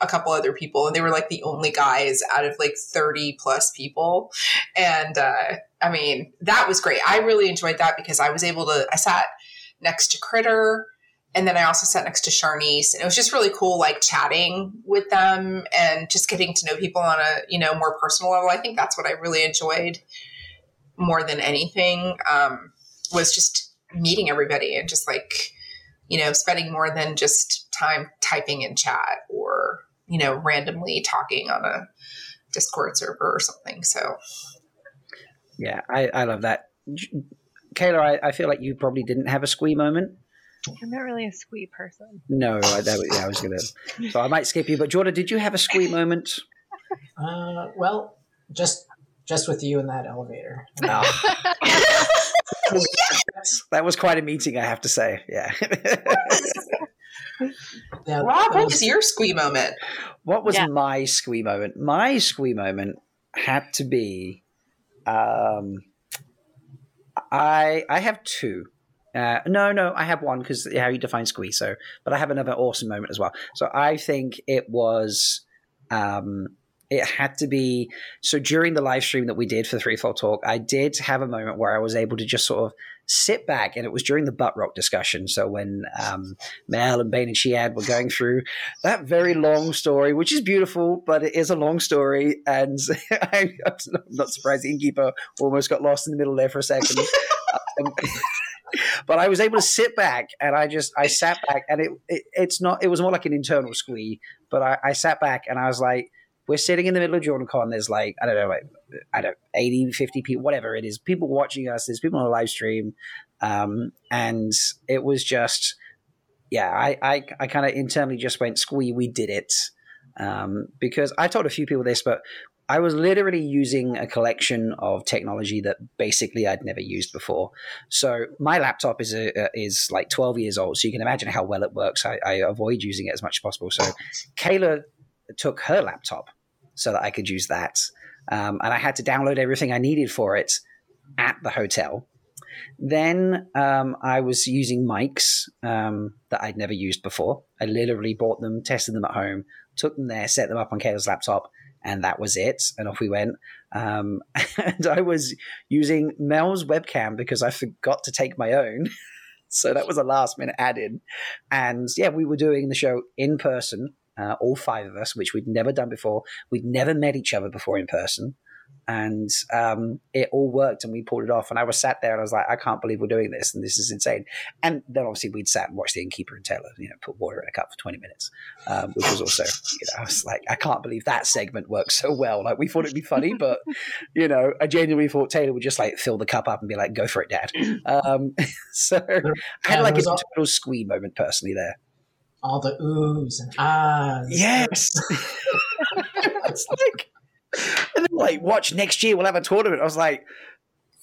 a couple other people, and they were like the only guys out of like thirty plus people, and uh, I mean that was great. I really enjoyed that because I was able to. I sat next to Critter. And then I also sat next to Sharnice, and it was just really cool, like chatting with them and just getting to know people on a you know more personal level. I think that's what I really enjoyed more than anything um, was just meeting everybody and just like you know spending more than just time typing in chat or you know randomly talking on a Discord server or something. So yeah, I, I love that. Kayla, I, I feel like you probably didn't have a squee moment. I'm not really a squee person. No, I, that, yeah, I was gonna. So I might skip you. But Jordan, did you have a squee moment? Uh, well, just just with you in that elevator. Ah. that was quite a meeting, I have to say. Yeah. Yeah, Rob, that what was- was your squee moment? what was Yeah. my squee moment? My squee moment had to be. Um, I I have two. Uh, no, no, I have one because how you define squee. So, but I have another awesome moment as well. So I think it was. Um, it had to be so during the live stream that we did for the Threefold Talk. I did have a moment where I was able to just sort of sit back, and it was during the butt rock discussion. So when um, Mel and Bain and Chiad were going through that very long story, which is beautiful, but it is a long story, and I'm not surprised the innkeeper almost got lost in the middle there for a second. Um, but I was able to sit back, and I just I sat back, and it, it it's not it was more like an internal squee, but I, I sat back and I was like. We're sitting in the middle of JordanCon. There's like, I don't know, like, I don't 80, 50 people, whatever it is, people watching us. There's people on the live stream. Um, and it was just, yeah, I, I, I kind of internally just went, squee, we did it. Um, because I told a few people this, but I was literally using a collection of technology that basically I'd never used before. So my laptop is a, is like 12 years old, so you can imagine how well it works. I, I avoid using it as much as possible. So Kayla took her laptop so that I could use that, um, and I had to download everything I needed for it at the hotel. Then um, I was using mics um, that I'd never used before. I literally bought them, tested them at home, took them there, set them up on Kayla's laptop, and that was it. And off we went. Um, and I was using Mel's webcam because I forgot to take my own. so that was a last minute add in. And yeah, we were doing the show in person, uh, all five of us, which we'd never done before. We'd never met each other before in person. And um, it all worked, and we pulled it off. And I was sat there, and I was like, "I can't believe we're doing this, and this is insane." And then obviously we'd sat and watched the innkeeper and Taylor, you know, put water in a cup for twenty minutes, um, which was also, you know, I was like, I can't believe that segment worked so well. Like we thought it'd be funny, but you know, I genuinely thought Taylor would just like fill the cup up and be like, "Go for it, Dad." Um, so I had like a all- total squee moment personally there. all the oohs and ahs. Yes. it's like, and then like, watch next year we'll have a tournament. I was like,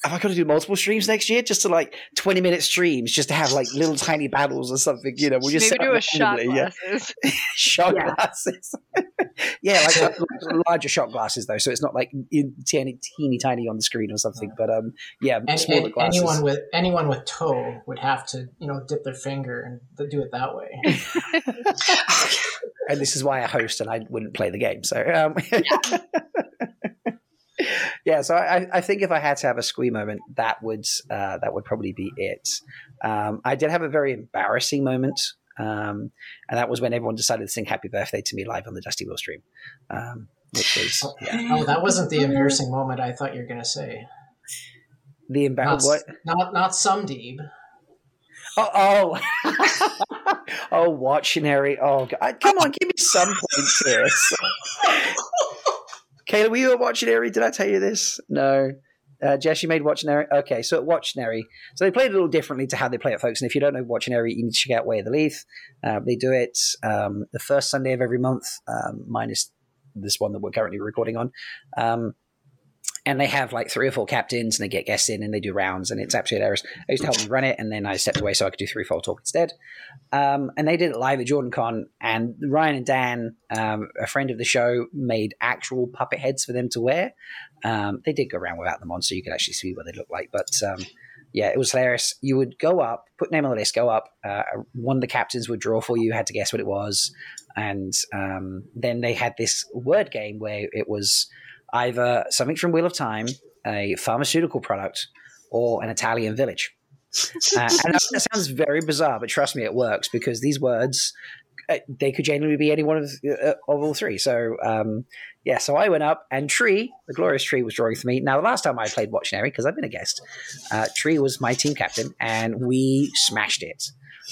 have I got to do multiple streams next year just to like 20 minute streams just to have like little tiny battles or something? You know, we'll just Maybe do a shot randomly, yeah. glasses. shot Yeah. glasses. yeah, like, like larger shot glasses though, so it's not like in, teeny, teeny tiny on the screen or something. But um, yeah, And, smaller and glasses. anyone with anyone with toe would have to, you know, dip their finger and do it that way. and this is why I host and I wouldn't play the game. So um, yeah, so I, I think if I had to have a squee moment, that would uh, that would probably be it. Um, I did have a very embarrassing moment, um, and that was when everyone decided to sing "Happy Birthday" to me live on the Dusty Wheel stream, um, which was yeah, Oh, that wasn't the embarrassing moment I thought you were going to say. the embarrassing. What? not not some deeb. Oh, oh, oh, watchinary. Oh, God. come on, give me some points here. Kayla, were you at Watchinary? Did I tell you this? No. Uh, Jess, you made Watchinary? Okay, so at Watchinary, so they play it a little differently to how they play it, folks. And if you don't know Watchinary, you need to check out Way of the Leaf. Uh, they do it um, the first Sunday of every month, um, minus this one that we're currently recording on. Um, and they have like three or four captains and they get guests in and they do rounds and it's absolutely hilarious. I used to help them run it and then I stepped away so I could do Threefold Talk instead. Um, and they did it live at JordanCon and Ryan and Dan, um, a friend of the show, made actual puppet heads for them to wear. Um, they did go around without them on so you could actually see what they look like. But um, yeah, it was hilarious. You would go up, put name on the list, go up. Uh, one of the captains would draw for you. You had to guess what it was. And um, then they had this word game where it was either something from Wheel of Time, a pharmaceutical product, or an Italian village. Uh, and that sounds very bizarre, but trust me, it works because these words uh, they could genuinely be any one of uh, of all three. So um, yeah, so I went up and Tree, the glorious Tree, was drawing for me. Now the last time I played Watchinary, because I've been a guest, uh, Tree was my team captain, and we smashed it.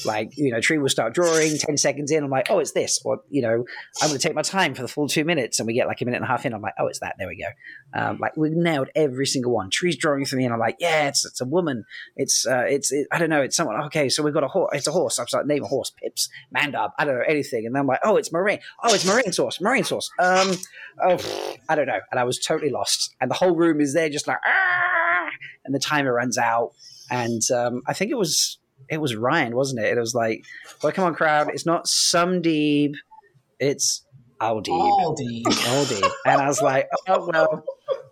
Like you know, Tree will start drawing. Ten seconds in, I'm like, oh, it's this, or you know, I'm going to take my time for the full two minutes, and we get like a minute and a half in. I'm like, oh, it's that. There we go. Um, like we nailed every single one. Tree's drawing for me, and I'm like, yeah, it's it's a woman. It's uh, it's it, I don't know, it's someone. Okay, so we've got a horse. It's a horse. I'm like, name a horse. Pips, Mandarb. I don't know anything. And then I'm like, oh, it's Moiraine. Oh, it's marine sauce. Marine sauce. Um, oh, I don't know. And I was totally lost. And the whole room is there, just like, ah! and the timer runs out. And um, I think it was it was Ryan, wasn't it? It was like, well, come on, crowd. It's not some deep. It's Aldieb. Aldi. Aldieb. And I was like, oh, well,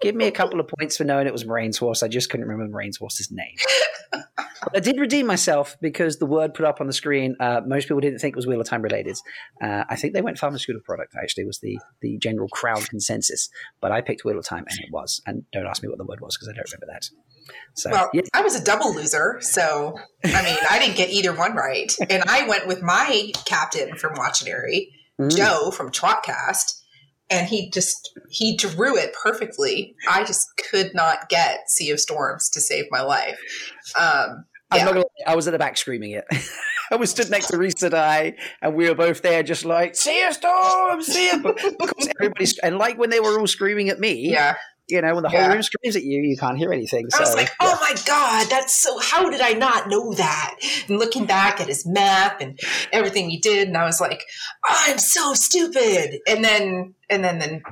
give me a couple of points for knowing it was Moiraine's horse. I just couldn't remember Moiraine's horse's name. I did redeem myself because the word put up on the screen, uh, most people didn't think it was Wheel of Time related. Uh, I think they went pharmaceutical product, actually, was the, the general crowd consensus. But I picked Wheel of Time, and it was. And don't ask me what the word was because I don't remember that. So, Well, yeah. I was a double loser, so I mean, I didn't get either one right, and I went with my captain from Watchinary, Mm. Joe from Trotcast, and he just he drew it perfectly. I just could not get Sea of Storms to save my life. Um, I'm yeah. not gonna lie, I was at the back screaming it. I was stood next to Risa and I, and we were both there, just like, see a storm, see a. Because everybody's. And like when they were all screaming at me, yeah, you know, when the whole room screams at you, you can't hear anything. I was so, like, oh my god, that's so. How did I not know that? And looking back at his map and everything he did, and I was like, I'm so stupid. And then, and then, then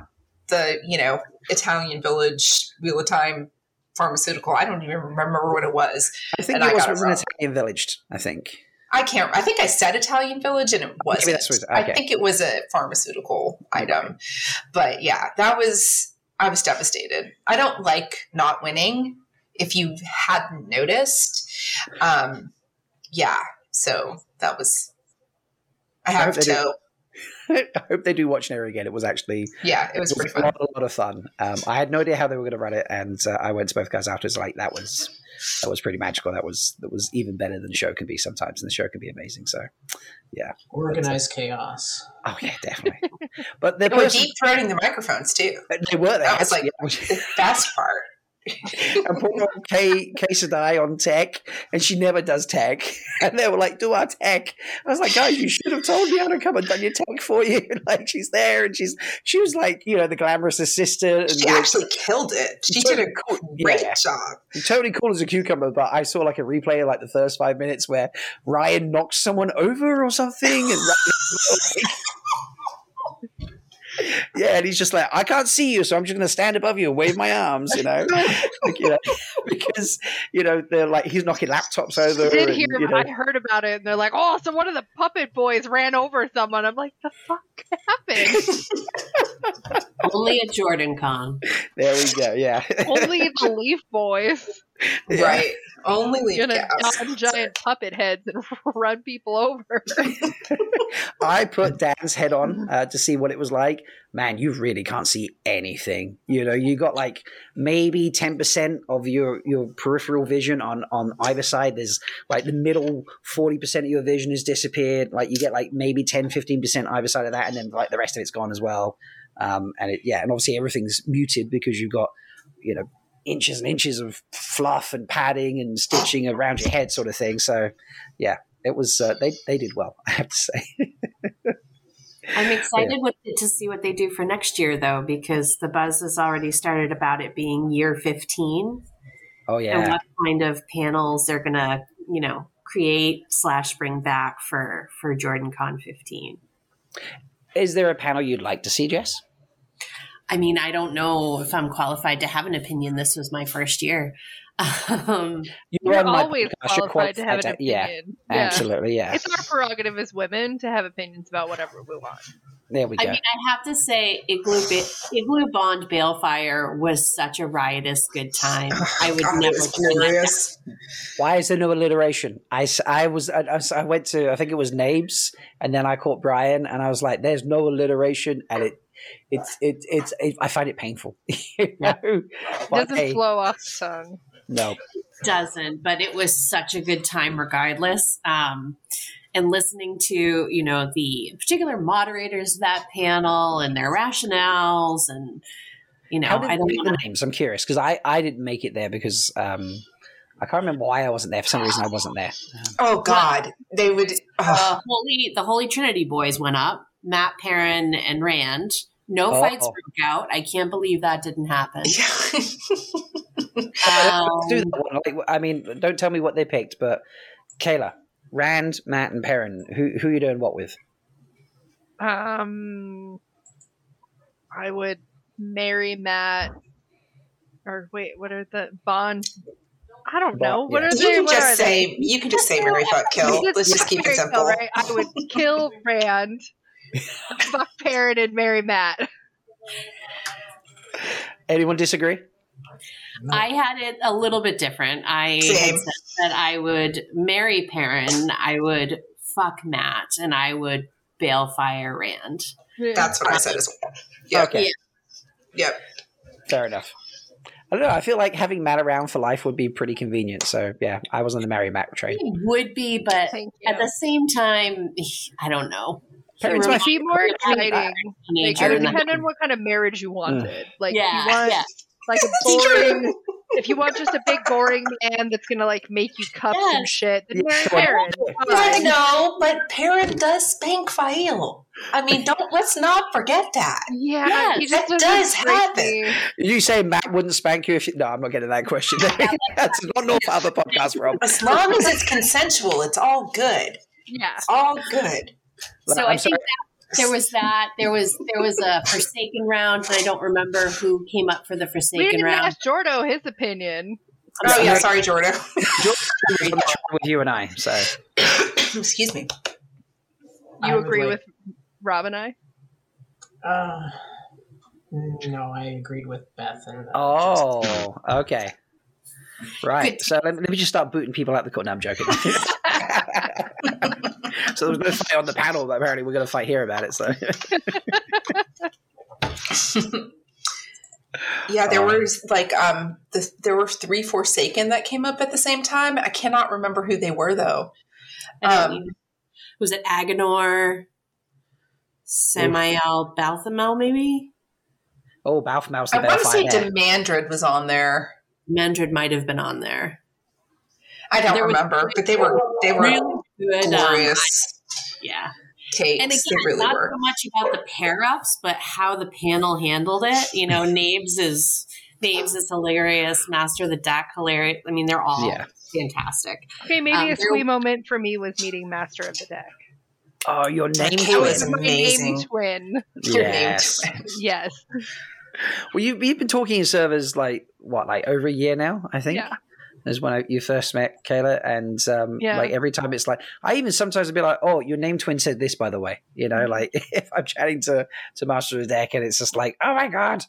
the you know Italian village Wheel of Time pharmaceutical. I don't even remember what it was. I think it I was, it an. Italian village, I think. I can't. I think I said Italian village, and it wasn't. it- I think it was a pharmaceutical item. But yeah, that was. I was devastated. I don't like not winning. If you hadn't noticed, um, yeah. So that was. I I have do. to. I hope they do watch Nero again. It was actually Yeah, it was it was pretty a fun. lot, a lot of fun. Um, I had no idea how they were going to run it, and uh, I went to both guys afterwards. Like that was that was pretty magical. That was that was even better than the show can be sometimes, and the show can be amazing. So, yeah, Organized chaos. oh yeah, definitely. But the They were deep throating the microphones too. they were there. That was like- Yeah. The best part. and put old Kay, Kay on tech, and she never does tech. And they were like, "Do our tech." I was like, "Guys, you should have told me I'd have come and done your tech for you." like she's there, and she's she was like, you know, the glamorous assistant, and She like, actually killed it. She did a Yeah, great yeah. job. totally cool as a cucumber. But I saw like a replay of like the first five minutes where Ryan knocks someone over or something, and yeah, and he's just like, I can't see you, so I'm just going to stand above you and wave my arms, you know, like, you know because you know they're like he's knocking laptops over. I did and, hear, you know, I heard about it, and they're like, "Oh, so one of the puppet boys ran over someone." I'm like, "The fuck happened?" Only at JordanCon. there we go. Yeah, Only the Leaf Boys Yeah. Right. Only leaf gonna cows. giant puppet heads and run people over. I put Dan's head on uh, to see what it was like. Man, you really can't see anything. You know, you got like maybe ten percent of your your peripheral vision on on either side. There's like the middle forty percent of your vision has disappeared. Like you get like maybe 10 15 percent either side of that, and then like the rest of it's gone as well. Um, and it, yeah, and obviously everything's muted because you've got you know inches and inches of fluff and padding and stitching around your head, sort of thing. So yeah, it was uh, they they did well. I have to say. I'm excited with to see what they do for next year, though, because the buzz has already started about it being year 15 Oh and yeah. what kind of panels they're going to, you know, create slash bring back for for JordanCon 15. Is there a panel you'd like to see, Jess? I mean, I don't know if I'm qualified to have an opinion. This was my first year. Um, You You're always podcast, you're qualified to have an qualified to- yeah, opinion. Absolutely, yeah. It's our prerogative as women to have opinions about whatever we want. There we go. I mean, I have to say, Igloo, ba- Igloo Bond Balefire was such a riotous good time. I would God, never was turn that Why is there no alliteration? I, I was I went to I think it was Nabes, and then I caught Brian, and I was like, "There's no alliteration," and it it's it, it's it, I find it painful. you know? It doesn't hey, flow off the tongue. no, doesn't, but it was such a good time regardless. Um, and listening to, you know, the particular moderators of that panel and their rationales and, you know, how did I don't pick want the names? I'm curious because I I didn't make it there because um I can't remember why I wasn't there. For some reason, I wasn't there. Oh God, they would. The Holy, the Holy Trinity boys went up, Mat Perrin and Rand. No Oh. fights broke out. I can't believe that didn't happen. yeah. Let's do Um, that one. Like, I mean, don't tell me what they picked, but Kayla, Rand, Mat, and Perrin. Who who are you doing what with? Um, I would marry Mat. Or wait, what are the Bond? I don't know. Bond, What yeah. are you can What are just they? say you can just say Mary fuck kill. Let's just keep it Marry simple. Kill, right? I would kill Rand, fuck Parrot, and marry Mat. Anyone disagree? I had it a little bit different. I Same. said that I would marry Perrin, I would fuck Mat, and I would balefire Rand. That's what I said as well. Yep. Okay, Yep. fair enough. I don't know. I feel like having Mat around for life would be pretty convenient. So yeah, I was on the marry Mat train. It would be, but at the same time, I don't know. Perrin's He my It'd be more reminds me of a exciting. Like, it would depend on what kind of marriage you wanted. Mm. Like, yeah, if you want yeah. like a boring, if you want just a big boring man that's gonna like make you cups and Yes. shit, then Yeah, marry sure. Perrin. I Fine. know, but Perrin does spank Fail. I mean, don't let's not forget that. Yeah, Yes, he that doesn't does break happen. me. You say Mat wouldn't spank you if you? No, I'm not getting that question. That's not normal other podcast, Rob. As long as it's consensual, it's all good. Yeah. It's all good. So I'm I think that there was that. There was there was a Forsaken round, and I don't remember who came up for the Forsaken We Forsaken didn't round. ask Jordo his opinion. Oh yeah, sorry, Jordan. George was on the train with you and I. So Excuse me. You would agree like- with Rob and I? Uh, no, I agreed with Beth. And, uh, oh, okay, right. Good. So let me, let me just start booting people out the court. No, I'm joking. so there was no fight on the panel, but apparently we're going to fight here about it. So Yeah, there Um, was like um the, there were three Forsaken that came up at the same time. I cannot remember who they were though. Um, was it Aginor, Samael, Balthamel, maybe? oh, Balfmouse I the want to say Bellfire. Demandred was on there. Mendred might have been on there. I don't There was- remember, but they were they were Really good. um, glorious yeah. takes. And again, they really not were. so much about the pair ups, but how the panel handled it. You know, Nabes is Nabes is hilarious. Master of the Deck hilarious. I mean, they're all Yeah. fantastic. Okay, maybe Um, a sweet moment for me was meeting Master of the Deck. Oh, your name Kayla twin. is My amazing. name twin. Your name Yes. twin. Yes. Well, you've, you've been talking in servers like what, like over a year now, I think. Yeah. Is when I, you first met Kayla, and um, Yeah. like every time it's like I even sometimes would be like, "Oh, your name twin said this, by the way." You know, Mhm. like if I'm chatting to to Master of the Deck, and it's just like, "Oh my god!"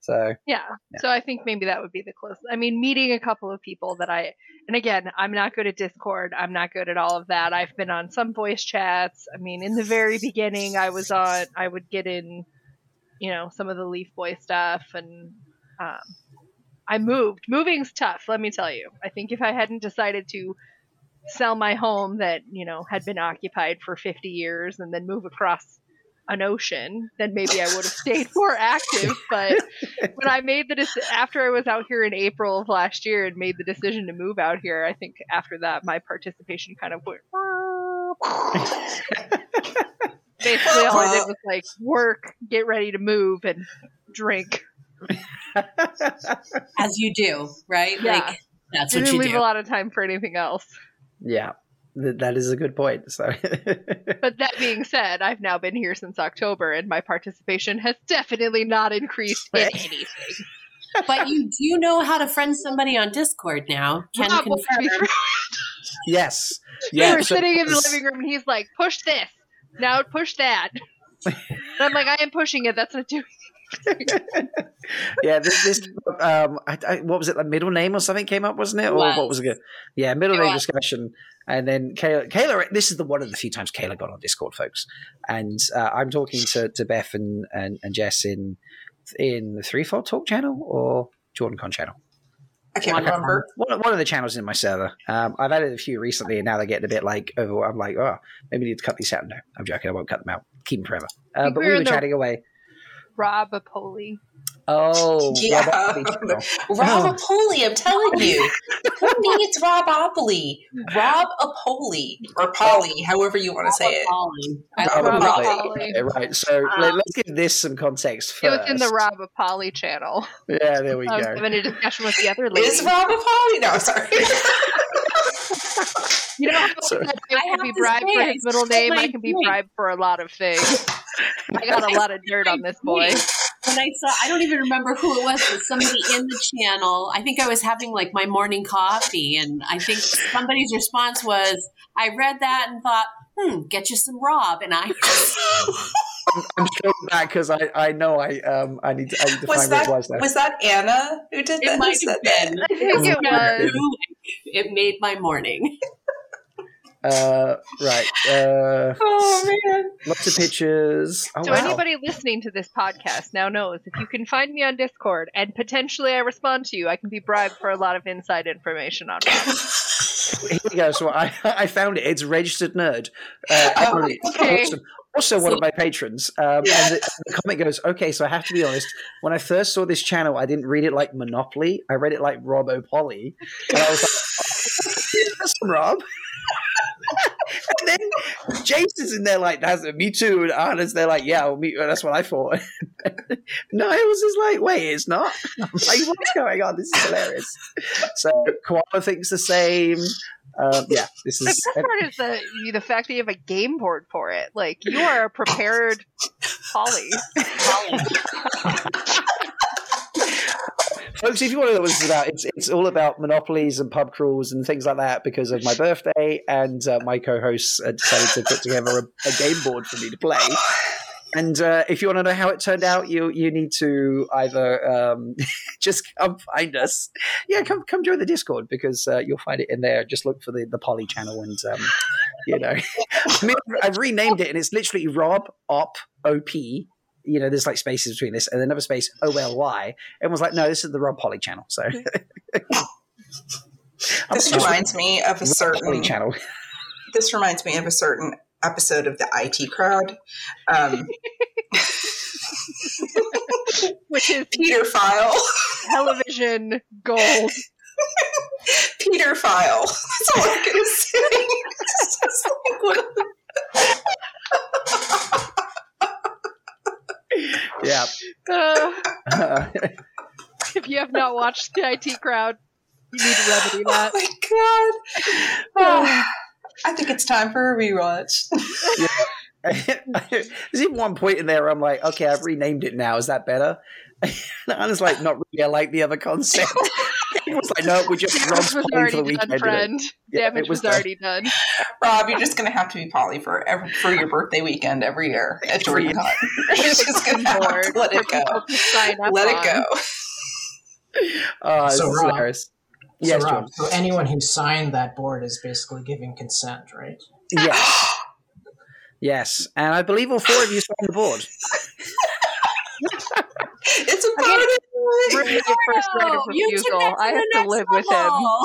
So Yeah. Yeah. So I think maybe that would be the closest. I mean, meeting a couple of people that I, and again, I'm not good at Discord. I'm not good at all of that. I've been on some voice chats. I mean, in the very beginning, I was on, I would get in, you know, some of the Leaf Boy stuff and, um, I moved. Moving's tough, let me tell you. I think if I hadn't decided to sell my home that, you know, had been occupied for 50 years and then move across an ocean, then maybe I would have stayed more active. But when I made the dec- after I was out here in April of last year and made the decision to move out here, I think after that my participation kind of went. Basically, all I did was like work, get ready to move, and drink. As you do, right? Yeah. Like that's what Didn't you leave do. a lot of time for anything else. yeah, th- that is a good point. So But that being said, I've now been here since October, and my participation has definitely not increased in anything. But you do know how to friend somebody on Discord now. Can Rob confirm. through yes, we yeah. were so- sitting in the living room and he's like, push this. Now push that. and I'm like, I am pushing it. That's not doing yeah, this, this um, I, I, what was it? Like middle name or something came up, wasn't it? Or Was. what was it? Yeah, middle It name was. discussion, and then Kayla. Kayla, this is the one of the few times Kayla got on Discord, folks. And uh, I'm talking to, to Beth and, and, and Jess in in the Threefold Talk channel or JordanCon channel. I can't remember. One, one of the channels in my server. Um, I've added a few recently, and now they're getting a bit like over. I'm like, oh, maybe we need to cut these out. No, I'm joking. I won't cut them out. Keep them forever. Uh, but we we were in the- chatting away. Rob Apoli. Oh, Yeah. Rob Oakley Apoli, I'm telling you. Who needs Rob Apoli? Rob Apoli. Or Polly, however you want to say it. Rob love Rob Polly. Apolli. Apolli. Okay, right. So um, let, us give this some context It was in the Rob Apoli channel. Yeah, there we go. I was go. having a discussion with the other lady. Is Rob Apoli? No, sorry. you know, how Sorry. I I can be bribed for his middle name. I can be point. bribed for a lot of things. I got a lot of dirt on this boy. When I saw, I don't even remember who it was, but somebody in the channel. I think I was having like my morning coffee, and I think somebody's response was, "I read that and thought, hmm, get you some Rob." And I, I'm, I'm strolling back because I, I know I um I need to, I need to Was find that what it was now. was that Anna who did that? it Who might said have that? been. I think it was. It made my morning. uh, right. Uh, Oh man. lots of pictures. Oh So wow. anybody listening to this podcast now knows if you can find me on Discord and potentially I respond to you, I can be bribed for a lot of inside information on Rob. Here we go. So I I found it. It's registered nerd. Uh, Oh, okay. awesome. Also, one of my patrons. Um, Yeah. And the, the comment goes, okay, so I have to be honest. When I first saw this channel, I didn't read it like Monopoly. I read it like Rob O'Polly. And I was like, from Rob. And then Jason's in there like, that's me too. And Anna's there like, yeah, well, me, that's what I thought. no, it was just like, wait, it's not. Like, what's going on? This is hilarious. So Koala thinks the same. Um, yeah, this The is. best part is the the fact that you have a game board for it. Like you are a prepared Polly. Folks, if you want to know what this is about, it's it's all about monopolies and pub crawls and things like that because of my birthday, and uh, my co-hosts uh, decided to put together a, a game board for me to play. And uh, if you want to know how it turned out, you you need to either um, just come find us, yeah, come come join the Discord because uh, you'll find it in there. Just look for the the Poly channel, and um, you know, I mean, I've renamed it, and it's literally Rob Op Op. You know, there's like spaces between this, and another space O L Y. Everyone's like, no, this is the Rob Polly channel. So This I'm- reminds me of a Rob Polly certain channel. this reminds me of a certain episode of the IT crowd. Um, Which is Peter File. television gold. Peter File. That's all I'm gonna say. It's just like one of the- Yeah. Uh, if you have not watched the IT crowd, you need to remedy that. Oh my god. Oh, I think it's time for a rewatch. There's even one point in there where I'm like, okay, I've renamed it now. Is that better? And I was like, not really. I like the other concept. It was like, no, we just Damage Rob's was playing for the already done, friend. Yeah, Damage it was, was done. already done. Rob, you're just gonna have to be Polly for every, for your birthday weekend every year at JordanCon. You're just gonna have Board to let it go. people to sign up Let it go. Oh, it's So, Rob- hilarious. So, Yes, Rob, so anyone who signed that board is basically giving consent, right? Yes. Yes. And I believe all four of you signed the board. It's a party. Ruined your first right of you took refusal. I have to next live with him. level.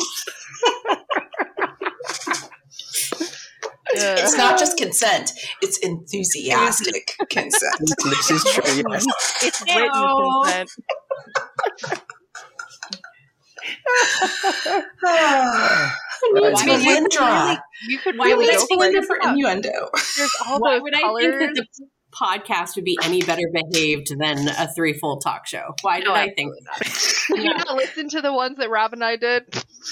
Ugh. It's not just consent; it's enthusiastic consent. This is true, yes. It's written Ew. consent. I mean, you could really, you could Why really would go for of it. Melindra for innuendo. There's all Why those would I colors. think that the podcast would be any better behaved than a threefold talk show? Why did No, I think that? Did you not listen to the ones that Rob and I did?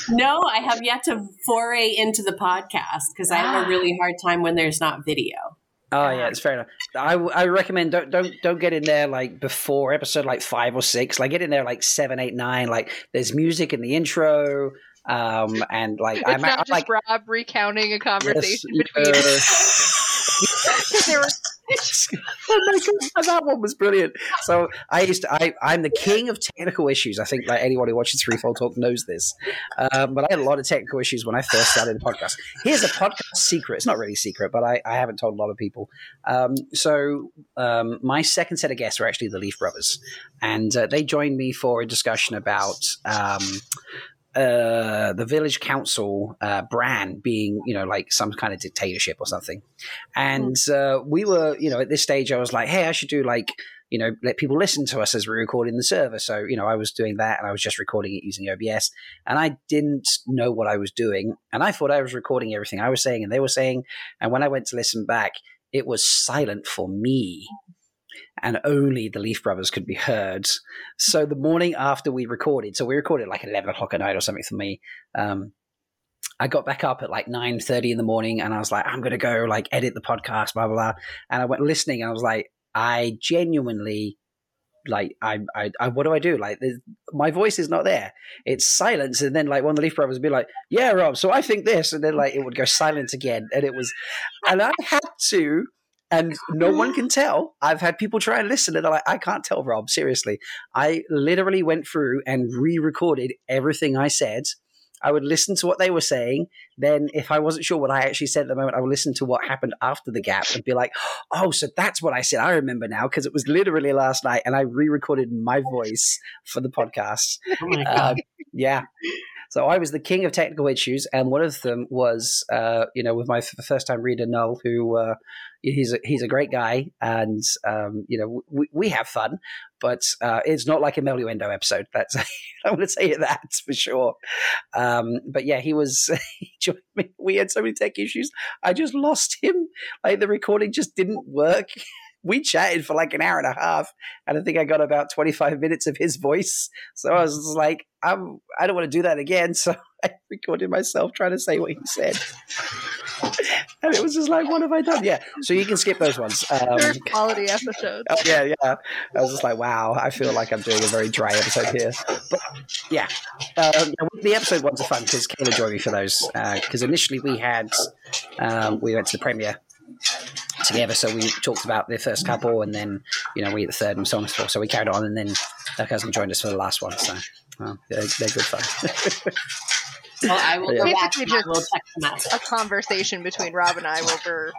No, I have yet to foray into the podcast because I have a really hard time when there's not video. Oh yeah, it's fair enough. I, I recommend don't don't don't get in there like before episode like five or six. Like get in there like seven, eight, nine. Like there's music in the intro, um, and like It's I'm not I'm just like Rob recounting a yes, conversation uh, between. there were my god, that one was brilliant. So I used to, I, I'm the king of technical issues. I think like anyone who watches Threefold Talk knows this. Um, but I had a lot of technical issues when I first started the podcast. Here's a podcast secret. It's not really secret, but I, I haven't told a lot of people. Um, so um, my second set of guests were actually the Leaf Brothers, and uh, they joined me for a discussion about. Uh, the village council uh, Bran being, you know, like some kind of dictatorship or something. And uh, we were, you know, at this stage, I was like, hey, I should do like, you know, let people listen to us as we're recording the server. So, you know, I was doing that and I was just recording it using OBS and I didn't know what I was doing. And I thought I was recording everything I was saying and they were saying. And when I went to listen back, it was silent for me. And only the Leaf Brothers could be heard. So the morning after we recorded, so we recorded like 11 o'clock at night or something for me. Um, I got back up at like 9.30 in the morning and I was like, I'm to go like edit the podcast, blah, blah, blah. And I went listening and I was like, I genuinely like, I, I, I what do I do? Like my voice is not there. It's silence. And then like one of the Leaf Brothers would be like, yeah, Rob, so I think this. And then like it would go silent again. And it was, and I had to, and no one can tell. I've had people try and listen and they're like, I can't tell, Rob, seriously. I literally went through and re recorded everything I said. I would listen to what they were saying. Then, if I wasn't sure what I actually said at the moment, I would listen to what happened after the gap and be like, oh, so that's what I said. I remember now because it was literally last night and I re recorded my voice for the podcast. Oh my Uh, yeah. So I was the king of technical issues, and one of them was, uh, you know, with my f- first time reader Null, who uh, he's a, he's a great guy, and um, you know, we, we have fun, but uh, it's not like a Meluendo episode. That's I want to say that for sure. Um, but yeah, he was. he joined me. We had so many tech issues. I just lost him. Like the recording just didn't work. We chatted for like an hour and a half, and I think I got about twenty five minutes of his voice. So I was like, I'm, I don't want to do that again. So I recorded myself trying to say what he said. And it was just like, what have I done? Yeah. So you can skip those ones. Um, quality episodes. oh, yeah, yeah. I was just like, wow, I feel like I'm doing a very dry episode here. But yeah, um, the episode ones are fun because Kayla joined me for those. Because initially we had, um, we went to the premiere together. So we talked about the first couple and then, you know, we had the third and so on and so forth. So we carried on and then her cousin joined us for the last one. So well, they're, they're good fun. Well, I will Yeah. Basically and will just- check them out. A conversation between Rob and I where we're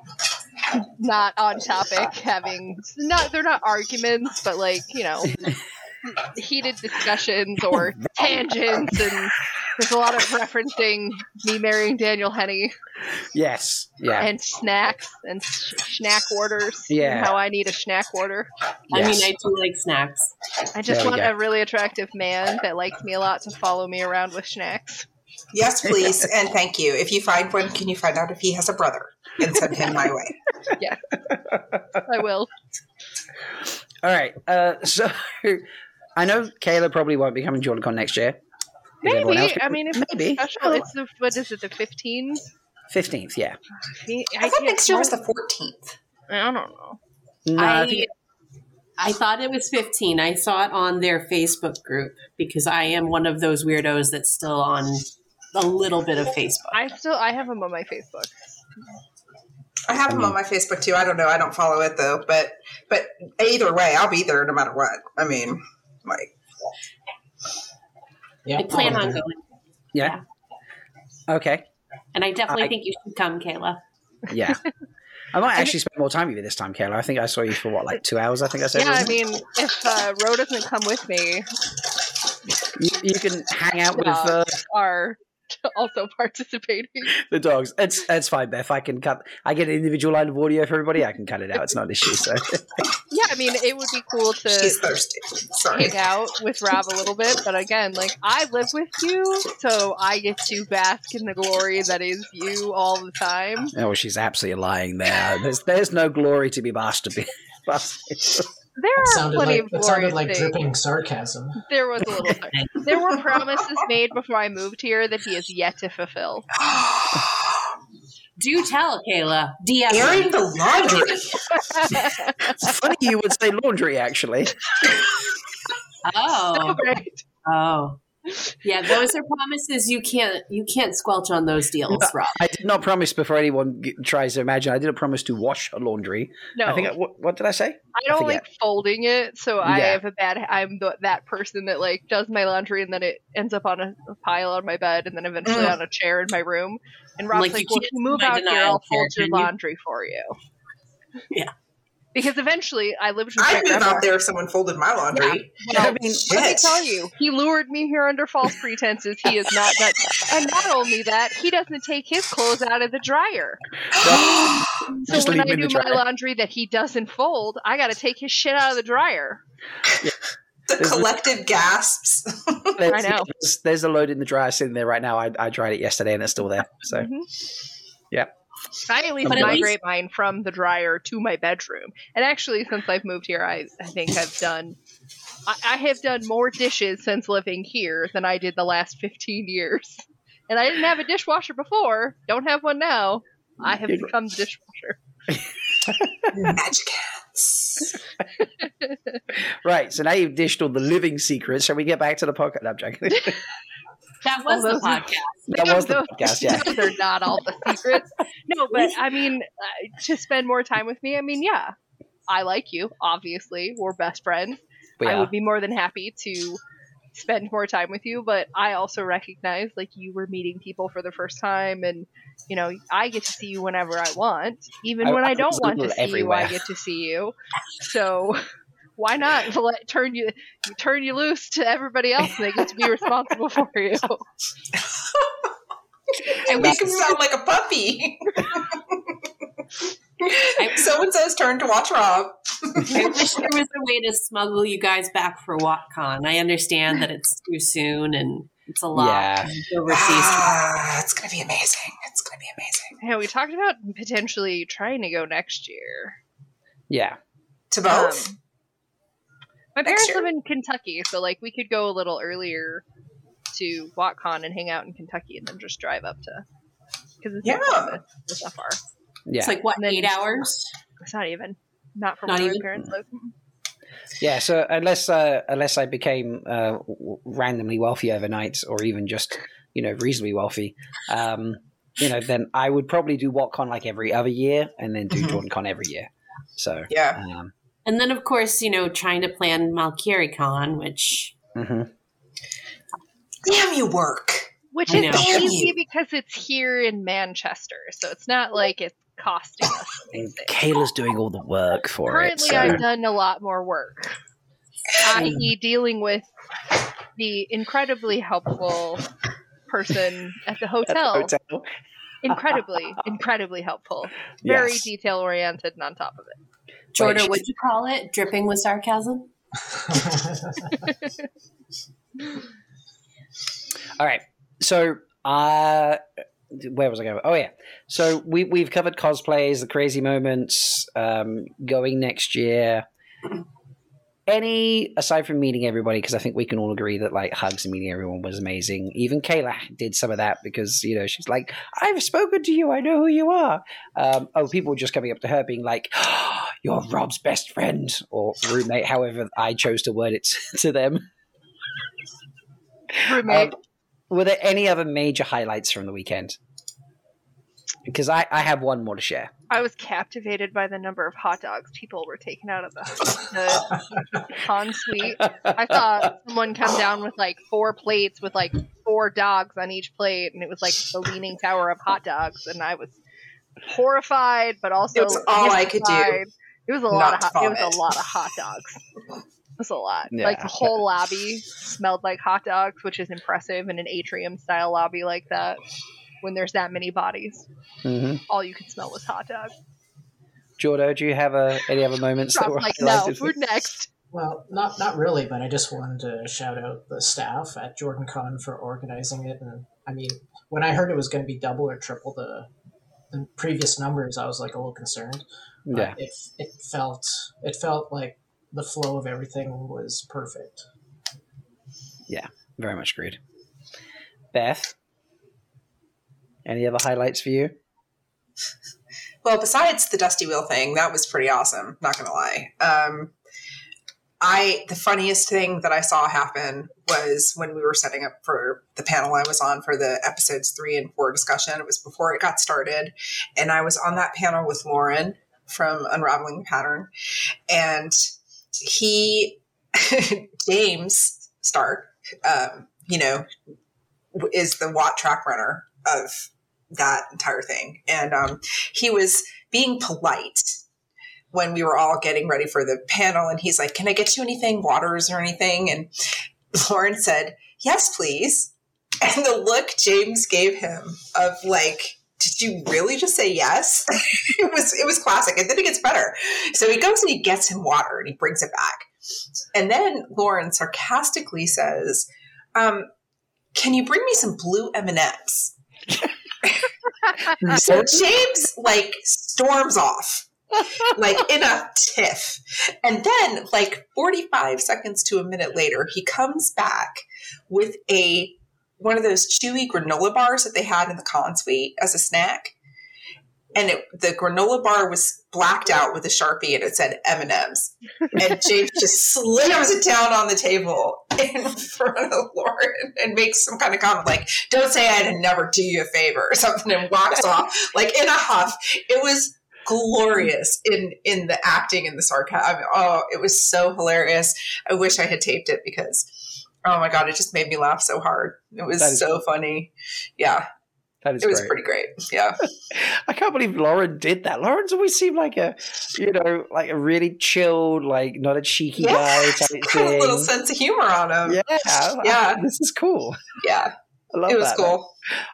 not on topic, having not they're not arguments, but like you know, heated discussions or tangents, and there's a lot of referencing me marrying Daniel Henney yes. Yeah. and snacks and sh- snack orders. Yeah. and how I need a snack order. I mean, I do like snacks. I just There want go. a really attractive man that likes me a lot to follow me around with snacks. Yes, please, and thank you. If you find one, can you find out if he has a brother and send him my way? Yeah. I will. All right. Uh, so I know Kayla probably won't be coming to JordanCon next year. Is else Maybe. I mean, if Maybe. it's special, oh. it's the what is it? The fifteenth. Fifteenth, yeah. I thought next year was the 14th. I don't know. No, I I, I thought it was 15. I saw it on their Facebook group because I am one of those weirdos that's still on a little bit of Facebook. I still I have them on my Facebook. I have them on my Facebook too. I don't know. I don't follow it though, but but either way, I'll be there no matter what. I mean, like Yeah, I plan on going. yeah. Okay. And I definitely I- think you should come, Kayla. Yeah. I might actually spend more time with you this time, Kayla. I think I saw you for what, like two hours? I think I said. Yeah, I wasn't it? mean, if uh, Ro doesn't come with me, you, you can hang out with Yeah. uh, are also participating. the dogs. It's it's fine, Beth. I can cut. I get an individual line of audio for everybody. I can cut it out. It's not an issue. So Yeah, I mean, it would be cool to she's thirsty. Sorry. hang out with Rob a little bit, but again, like I live with you, so I get to bask in the glory that is you all the time. oh, she's absolutely lying there. There's there's no glory to be basked. bastard. There That are sounded plenty like of that sounded like things. dripping sarcasm. There was a little. there were promises made before I moved here that he has yet to fulfill. Do tell, Kayla. DM. me. Airing the laundry. It's funny you would say laundry. Actually, Oh. right? Oh. Yeah, those are promises you can't you can't squelch on those deals, Rob. I did not promise before anyone g- tries to imagine. I didn't promise to wash laundry. No, I think. I, what, what did I say? I don't forget. like folding it, so I have a bad. I'm the, that person that like does my laundry and then it ends up on a, a pile on my bed and then eventually on a chair in my room. And Rob's Like, like, you "Well, if you move out here, I'll fold your can you?" laundry for you." Yeah. Because eventually, I lived with I'd move grandma. out there if someone folded my laundry. Well, I mean, Let me tell you, he lured me here under false pretenses. He is not done. And not only that, he doesn't take his clothes out of the dryer. So Just when I do my laundry that he doesn't fold, I got to take his shit out of the dryer. The There's- collective gasps. There's, I know. There's, there's a load in the dryer sitting there right now. I, I dried it yesterday and it's still there. So Mhm. Yeah. I at least But at migrate mine from the dryer to my bedroom. And actually, since I've moved here, I, I think I've done. I, I have done more dishes since living here than I did the last 15 years. And I didn't have a dishwasher before. Don't have one now. I have become the dishwasher. Magic hands. right. So now you've dished all the living secrets. Shall we get back to the podcast? No, I'm joking. That was the those- podcast. that was the podcast. Yeah. Those are not all the secrets. No, but I mean, uh, to spend more time with me, I mean, yeah. I like you, obviously. We're best friends. We I would be more than happy to spend more time with you, but I also recognize like you were meeting people for the first time and you know, I get to see you whenever I want. Even I- when I I don't want to little see everywhere. you, I get to see you. So why not let turn you turn you loose to everybody else and they get to be responsible for you. and make him sound like a puppy. so and so's turn to watch Rob. I wish there was a way to smuggle you guys back for WoTCon. I understand that it's too soon and it's a lot Yeah. overseas. Ah, it's gonna be amazing. It's gonna be amazing. Yeah, we talked about potentially trying to go next year. Yeah. To both. Um, My parents live in Kentucky, so like we could go a little earlier to WoTCon and hang out in Kentucky, and then just drive up to because it's Yeah. not Columbus. It's not far. Yeah. It's like what, eight hours? It's not even not from Not where even? my parents live. Yeah, so unless uh, unless I became uh, w- randomly wealthy overnight, or even just you know reasonably wealthy, um, you know, then I would probably do WoTCon like every other year, and then do Mhm. JordanCon every year. So, Yeah. um, And then, of course, you know, trying to plan MalkierCon, which mhm. Damn you work. Which I is know. Damn easy you. because it's here in Manchester, so it's not like it's costing us and anything. Kayla's doing all the work for Currently, it. So. I've done a lot more work, i.e., dealing with the incredibly helpful person at the At the hotel. hotel. Incredibly, incredibly helpful. Very Yes. detail oriented and on top of it. Jordan, Right. would you call it dripping with sarcasm? All right. So, uh, where was I going? Oh yeah. So we we've covered cosplays, the crazy moments, um, going next year. Any aside from meeting everybody because i think we can all agree that like hugs and meeting everyone was amazing. Even kayla did some of that because you know she's like i've spoken to you. I know who you are. Um, oh people were just coming up to her being like oh, you're rob's best friend or roommate however i chose to word it to them. Roommate. Um, were there any other major highlights from the weekend because I, I have one more to share I was captivated by the number of hot dogs people were taking out of the, the con suite. I saw someone come down with like four plates with like four dogs on each plate, and it was like the leaning tower of hot dogs. And I was horrified, but also It was all I could do. It was a lot of not to hot, it was a lot of hot dogs. It was a lot. Yeah. Like the whole lobby smelled like hot dogs, which is impressive in an atrium style lobby like that. When there's that many bodies, mm-hmm. all you could smell was hot dogs. jordo do you have uh, any other moments that Rob's were like, no, highlighted food next. Well, not not really, but I just wanted to shout out the staff at JordanCon for organizing it. And I mean, when I heard it was going to be double or triple the, the previous numbers, I was like a little concerned. But yeah it it felt it felt like the flow of everything was perfect. Yeah, very much agreed beth any other highlights for you Well, besides the Dusty Wheel thing, that was pretty awesome. Not gonna lie. Um, I the funniest thing that I saw happen was when we were setting up for the panel I was on for the episodes three and four discussion. It was before it got started, and I was on that panel with Lauren from Unraveling the Pattern, and he James Stark, um, you know, is the Watt track runner of that entire thing, and um, he was being polite when we were all getting ready for the panel and he's like can i get you anything? Waters or anything? And lauren said yes please. And the look james gave him of like did you really just say yes? It was it was classic. And then it gets better. So he goes and he gets him water and he brings it back. And then lauren sarcastically says um, can you bring me some blue m&ms so James like storms off, like in a tiff. And then, like 45 seconds to a minute later, he comes back with a one of those chewy granola bars that they had in the con suite as a snack. And it, the granola bar was blacked out with a sharpie, and it said M and James just slams it down on the table in front of Lauren and makes some kind of comment like, "Don't say I didn't never do you a favor" or something, and walks off like in a huff. It was glorious in in the acting and the sarcasm. Oh, it was so hilarious. I wish I had taped it because, oh my god, it just made me laugh so hard. It was so funny. Yeah, that is it was great. pretty great. Yeah, I can't believe Lauren did that. Lauren's always seemed like a, you know, like a really chilled, like not a cheeky Yeah, guy type got a little sense of humor on him. Yeah, Yeah. this is cool. Yeah, I love that. it was that. cool.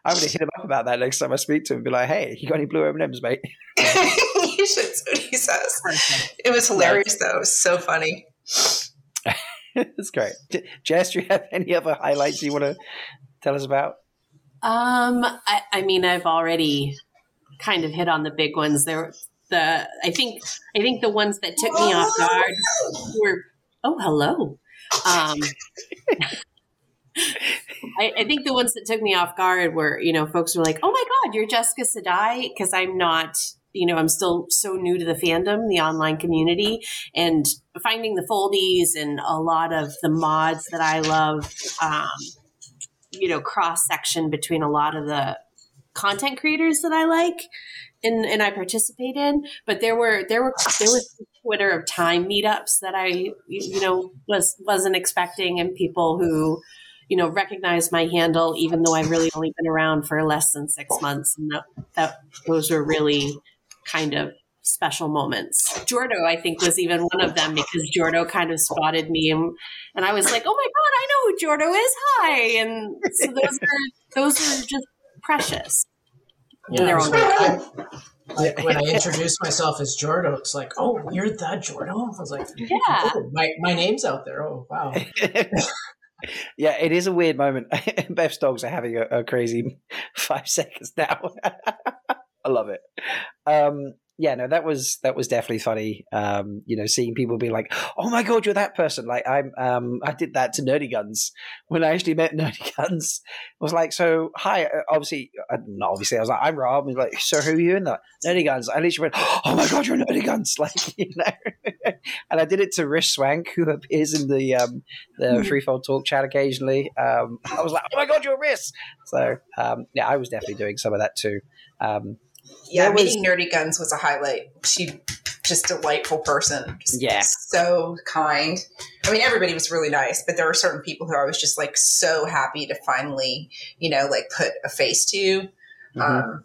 I'm going to hit him up about that next time I speak to him. Be like, hey, you got any blue M and M's, mate? you should see what he says. It was hilarious though. It was so funny. That's great. Jess, do you have any other highlights you want to tell us about? Um, I, I mean, I've already kind of hit on the big ones. There, the I think I think the ones that took me off guard were oh hello. Um, I, I think the ones that took me off guard were you know folks were like, oh my god, you're Jessica Sedai because I'm not. You know, I'm still so new to the fandom, the online community, and finding the foldies and a lot of the mods that I love. Um, you know cross section between a lot of the content creators that I like and and I participate in. But there were there were there was Twitter of time meetups that I you know was wasn't expecting, and people who you know recognized my handle even though I've really only been around for less than six months, and that, that those were really kind of special moments. Jordo, I think, was even one of them because Jordo kind of spotted me and, and I was like, oh my God, I know who Jordo is. Hi. And so those are, those are just precious. Yeah, They're it's all like, when I introduced myself as Jordo, it's like, oh, you're that Jordo. I was like, Yeah. oh, my my name's out there. Oh, wow. yeah, it is a weird moment. Beth's dogs are having a, a crazy five seconds now. I love it. Um, yeah, no, that was that was definitely funny. Um, you know, seeing people be like, "Oh my god, you're that person!" Like I'm, um, I did that to Nerdy Guns when I actually met Nerdy Guns. I was like, "So hi," uh, obviously, uh, not obviously. I was like, "I'm Rob." He's like, "So who are you in that Nerdy Guns?" I literally went, "Oh my god, you're Nerdy Guns!" Like you know, and I did it to Rish Swank, who appears in the um, the Threefold Talk chat occasionally. Um, I was like, "Oh my god, you're Rish!" So um, yeah, I was definitely doing some of that too. Um, yeah, was- meeting Nerdy Guns was a highlight. She just delightful person. Just Yeah. so kind. I mean, everybody was really nice, but there were certain people who I was just like so happy to finally, you know, like put a face to. Mhm. Um,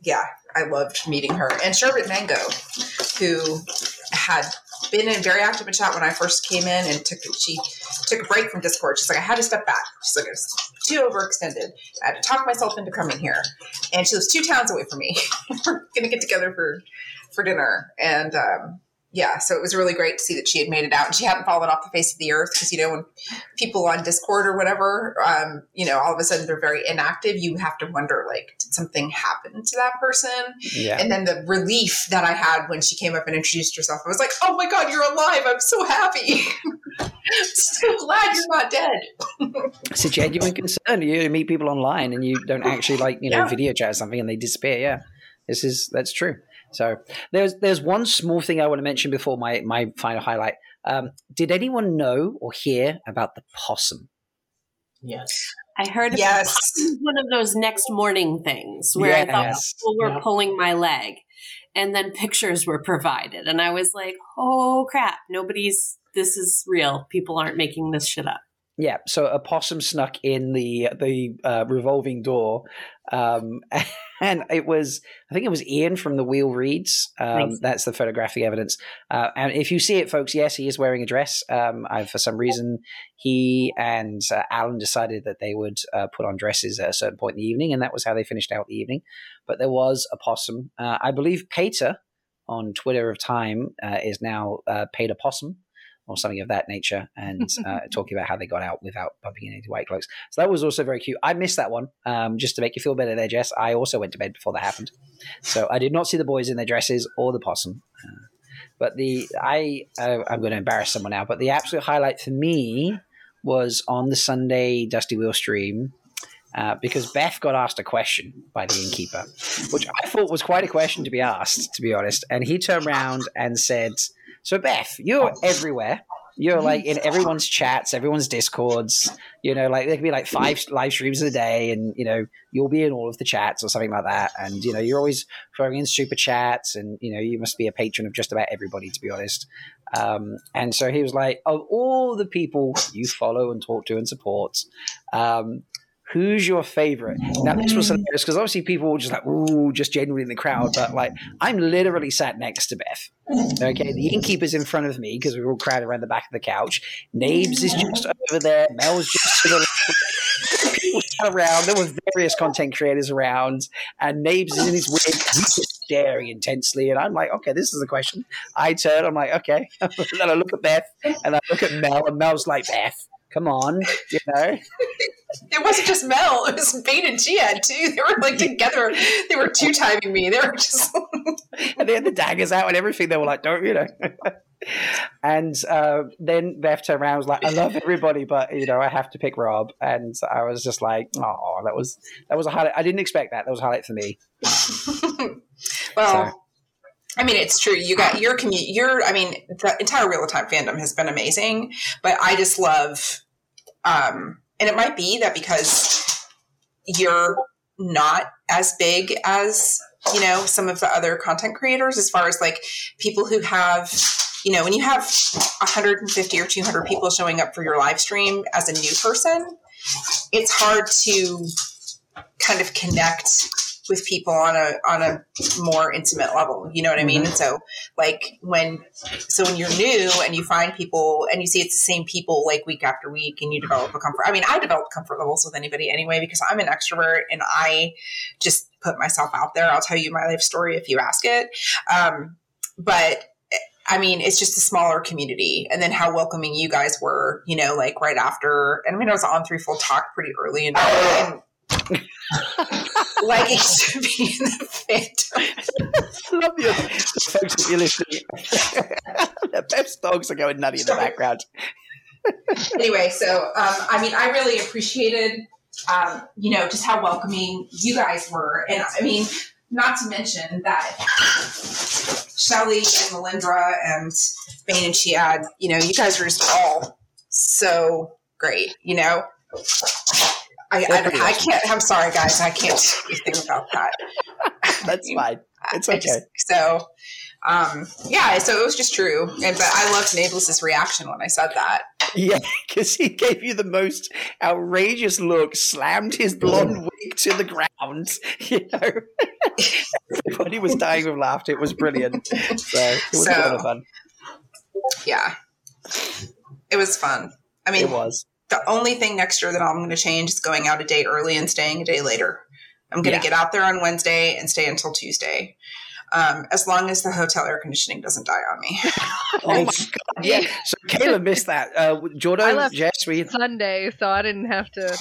yeah, I loved meeting her and Sherbet Mango, who had been in very active in chat when I first came in and took she took a break from Discord. She's like, I had to step back. She's like, it's too overextended. I had to talk myself into coming here, and she was two towns away from me. We're gonna get together for for dinner, and um, yeah, so it was really great to see that she had made it out and she hadn't fallen off the face of the earth because you know when people on Discord or whatever, um, you know, all of a sudden they're very inactive. You have to wonder like, did something happen to that person? yeah. And then the relief that I had when she came up and introduced herself, I was like, oh my God, you're alive. I'm so happy. I'm so glad you're not dead. it's a genuine concern. You meet people online and you don't actually like you know Yeah. video chat or something and they disappear. Yeah, this is that's true. So there's there's one small thing I want to mention before my my final highlight. Um, did anyone know or hear about the possum? Yes. I heard Yes. it was one of those next morning things where I thought Yes. people were Yeah. pulling my leg, and then pictures were provided, and I was like, "Oh crap! Nobody's. This is real. People aren't making this shit up." Yeah, so a possum snuck in the the uh, revolving door, um, and it was I think it was Ian from the Wheel Reads. Um, that's the photographic evidence. Uh, and if you see it, folks, yes, he is wearing a dress. Um, I, for some reason, he and uh, Alan decided that they would uh, put on dresses at a certain point in the evening, and that was how they finished out the evening. But there was a possum. Uh, I believe Pater on Twitter of Time uh, is now uh, Pater Possum or something of that nature, and uh, talking about how they got out without bumping into any white cloaks. So that was also very cute. I missed that one. Um, just to make you feel better there, Jess. I also went to bed before that happened, so I did not see the boys in their dresses or the possum. Uh, but the I uh, I'm going to embarrass someone now. But the absolute highlight for me was on the Sunday Dusty Wheel stream. Uh, because Beth got asked a question by the innkeeper, which I thought was quite a question to be asked, to be honest. And he turned around and said, So, Beth, you're everywhere. You're like in everyone's chats, everyone's discords. You know, like there could be like five live streams a day, and you know you'll be in all of the chats or something like that. And you know you're always throwing in super chats, and you know you must be a patron of just about everybody, to be honest. Um, and so he was like, of all the people you follow and talk to and support, um, who's your favorite? Now this was mm. hilarious because obviously people were just like, ooh, just genuinely in the crowd, but like I'm literally sat next to Beth. Mm. Okay, the innkeeper's in front of me because we're all crowded around the back of the couch. Nabes is just over there. Mel's just to the left. People sat around. There were various content creators around, and Nabes is in his wig. He's just staring intensely, and I'm like, okay, this is the question. I turn. I'm like, okay. and then I look at Beth, and I look at Mel, and Mel's like, Beth, come on, you know. It wasn't just Mel, it was Bain and Chiad too. They were like together. They were two timing me. They were just and they had the daggers out and everything. They were like, don't, you know. and uh, then Beth turned around was like, I love everybody, but, you know, I have to pick Rob. And I was just like, oh, that was that was a highlight. I didn't expect that. That was a highlight for me. well. So- I mean, it's true. You got your community. Your, I mean, the entire real time fandom has been amazing. But I just love, um, and it might be that because you're not as big as you know some of the other content creators, as far as like people who have, you know, when you have 150 or 200 people showing up for your live stream as a new person, it's hard to kind of connect with people on a on a more intimate level. You know what I mean? And so like when so when you're new and you find people and you see it's the same people like week after week and you develop a comfort. I mean, I develop comfort levels with anybody anyway because I'm an extrovert and I just put myself out there. I'll tell you my life story if you ask it. Um, but I mean, it's just a smaller community. And then how welcoming you guys were, you know, like right after. And I mean, I was on Threefold Talk pretty early and, and like should be in the Phantom. Love you, folks. If you're listening, the best dogs are going nutty in the background. anyway, so um, I mean, I really appreciated, um, you know, just how welcoming you guys were, and I mean, not to mention that Shelly and Melindra and Bain and Chiad, you know, you guys were just all so great, you know. I, I, I can't. I'm sorry, guys. I can't do anything about that. That's fine. It's okay. just- so, um, yeah. So it was just true, and but I loved Nablis's reaction when I said that. Yeah, because he gave you the most outrageous look, slammed his blonde wig to the ground. You know, everybody was dying with laughter. It was brilliant. So it was a lot of fun. Yeah, it was fun. I mean, It was. The only thing next year that I'm going to change is going out a day early and staying a day later. I'm going to Yeah. get out there on Wednesday and stay until Tuesday. Um, as long as the hotel air conditioning doesn't die on me. Oh my god! Yeah. So Kayla missed that. Uh, I Jordan, left- Jess, we Sunday, so I didn't have to.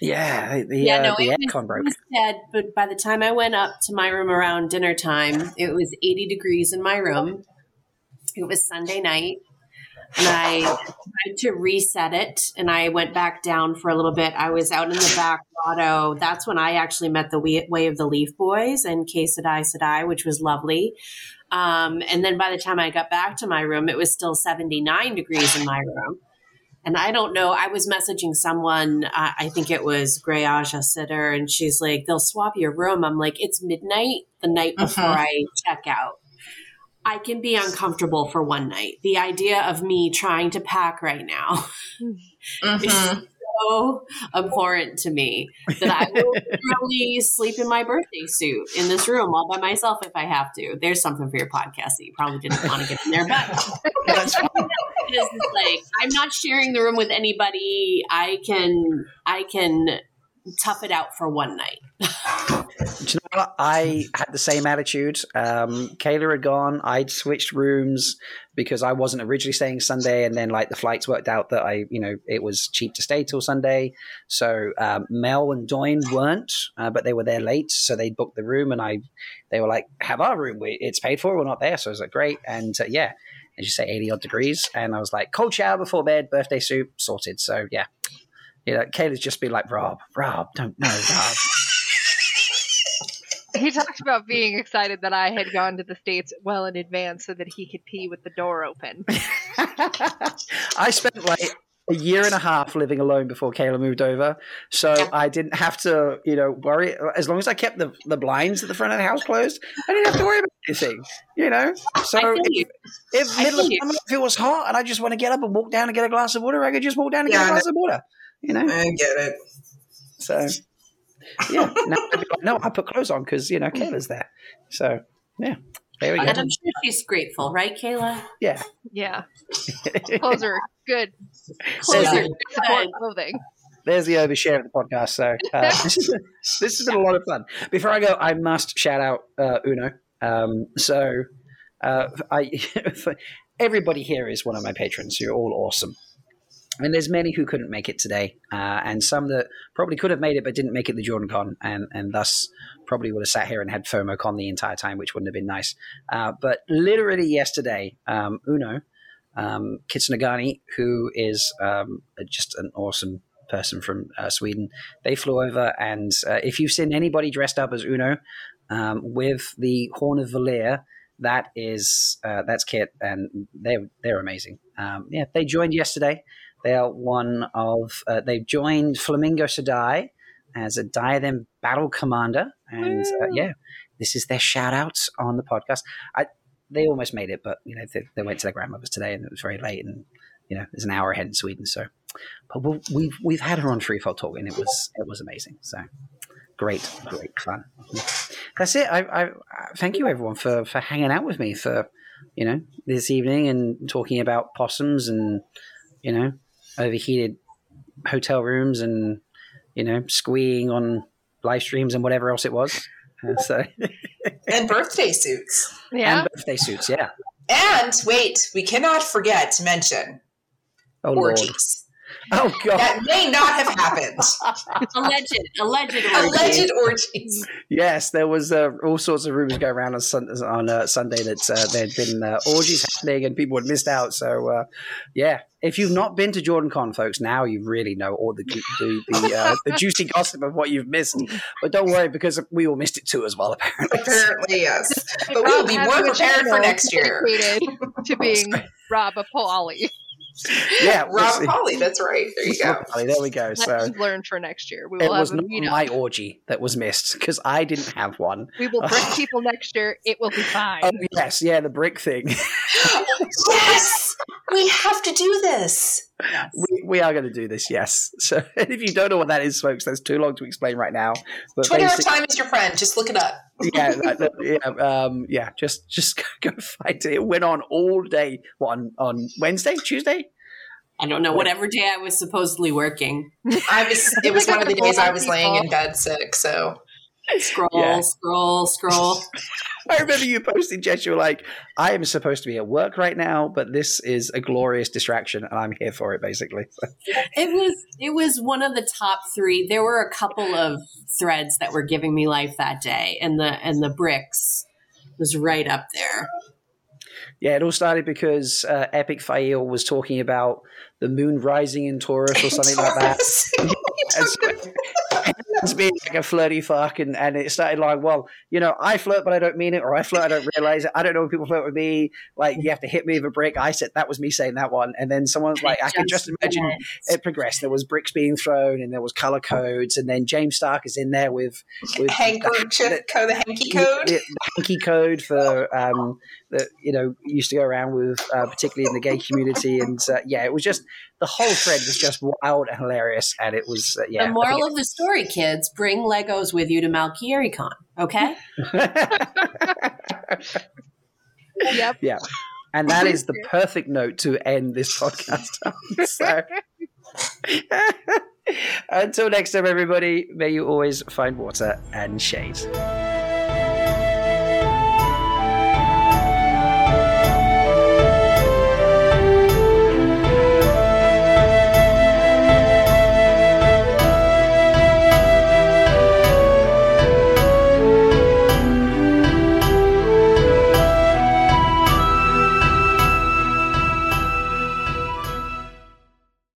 yeah, the, Yeah, uh, no, the it was- aircon broke. Instead, but by the time I went up to my room around dinner time, it was 80 degrees in my room. It was Sunday night. And I tried to reset it and I went back down for a little bit. I was out in the back grotto. That's when I actually met the Way of the Leaf Boys and K Sedai Sedai, which was lovely. Um, and then by the time I got back to my room, it was still 79 degrees in my room. And I don't know. I was messaging someone. Uh, I think it was Grayaja Sitter, and she's like, "They'll swap your room." I'm like, "It's midnight the night before Mhm. I check out. I can be uncomfortable for one night. The idea of me trying to pack right now Mhm. so abhorrent to me that I will probably sleep in my birthday suit in this room all by myself if I have to. There's something for your podcast that you probably didn't want to get in there, but That's it is like I'm not sharing the room with anybody. I can I can tough it out for one night. You know? I had the same attitude. Um, Kayla had gone. I'd switched rooms because I wasn't originally staying Sunday, and then like the flights worked out that I, you know, it was cheap to stay till Sunday. So um, Mel and Doyne weren't, uh, but they were there late, so they booked the room, and I, they were like, "Have our room? It's paid for. We're not there." So I was like, "Great!" And uh, yeah, as you say, eighty odd degrees, and I was like, "Cold shower before bed, birthday soup sorted." So yeah. You know, Kayla's just been like, Rob, Rob, don't know, Rob. He talked about being excited that I had gone to the States well in advance so that he could pee with the door open. I spent like a year and a half living alone before Kayla moved over, so I didn't have to, you know, worry. As long as I kept the, the blinds at the front of the house closed, I didn't have to worry about anything, you know. So I feel you. if, if middle of summer, if it was hot and I just want to get up and walk down and get a glass of water, I could just walk down and Yeah, get a glass of water, you know. I get it. So yeah, now I'd be like, no, I put clothes on because you know Kayla's there. So yeah, there we And go. I'm sure she's grateful, right, Kayla? Yeah. Yeah, clothes are good. Clothes Yeah. are good. clothing. There's the overshare of the podcast. So uh, this, is, this has been a lot of fun. Before I go, I must shout out uh, Uno. Um, so uh, I, everybody here is one of my patrons. You're all awesome. And there's many who couldn't make it today, uh, and some that probably could have made it but didn't make it the JordanCon, and, and thus probably would have sat here and had FOMO Con the entire time, which wouldn't have been nice. Uh, but literally yesterday, um, Uno, um, Kitsunagani, who is um, just an awesome person from uh, Sweden. They flew over, and uh, if you've seen anybody dressed up as Uno um, with the Horn of Valere, that is uh, that's Kit, and they're they're amazing. Um, yeah, they joined yesterday. They are one of uh, they've joined Flamingo Sedai as a Diadem Battle Commander, and uh, yeah, this is their shout outs on the podcast. I they almost made it, but you know they, they went to their grandmother's today, and it was very late, and you know there's an hour ahead in Sweden, so but we'll, we've we've had her on Threefold Talk, and it was it was amazing. So great, great fun. That's it. I, I, I thank you everyone for for hanging out with me for you know this evening and talking about possums and you know overheated hotel rooms and you know squeeing on live streams and whatever else it was. Uh, so And birthday suits. Yeah. and birthday suits, yeah. And wait, we cannot forget to mention Oh lord. orgies. Oh god. That may not have happened. alleged, alleged, orgy. Alleged orgies. Yes, there was uh, all sorts of rumors going around on, sun- on uh, Sunday that uh, there had been uh, orgies happening and people had missed out. So, uh, yeah, if you've not been to JordanCon, folks, now you really know all the the the, uh, the juicy gossip of what you've missed. But don't worry, because we all missed it too as well. Apparently, Apparently, yes. But we will be more prepared for next year. Dedicated to being Rob Polly. yeah, Rob see. Polly, that's right. There you go. Polly, There we go. So Lessons learned for next year. We it will was a not meetup. my orgy that was missed because I didn't have one. We will brick people next year. It will be fine. Oh yes, yeah, the brick thing. yes, we have to do this. Yes. we, we are going to do this. Yes. So if you don't know what that is, folks, that's too long to explain right now. But Twitter basic- time is your friend. Just look it up. yeah, that- that- yeah, um, yeah. Just, just go find it. It went on all day. What on, on Wednesday, Tuesday? I don't know. Whatever day I was supposedly working, I was. It was one of the days I was laying in bed sick. So scroll, Yeah. scroll, scroll. I remember you posting, Jess. You were like, "I am supposed to be at work right now, but this is a glorious distraction, and I'm here for it." Basically, It was it was one of the top three. There were a couple of threads that were giving me life that day, and the and the bricks was right up there. yeah. It all started because uh, Epic Fail was talking about the moon rising in Taurus or something like that. Taurus. And so- it's being like a flirty fuck, and, and it started like, well, you know, I flirt, but I don't mean it, or I flirt, I don't realize it. I don't know when people flirt with me. Like, you have to hit me with a brick. I said that was me saying that one, and then someone's like, I can just imagine it progressed. There was bricks being thrown, and there was color codes, and then James Stark is in there with with handkerchief code, the hanky code. the, the hanky code for um, that you know used to go around with, uh, particularly in the gay community, and uh, yeah, it was just the whole thread was just wild and hilarious, and it was uh, yeah. The moral of the story, kids: bring Legos with you to MalkierCon. Okay. Yep. yeah. And that is the perfect note to end this podcast on. So, until next time, everybody, may you always find water and shade.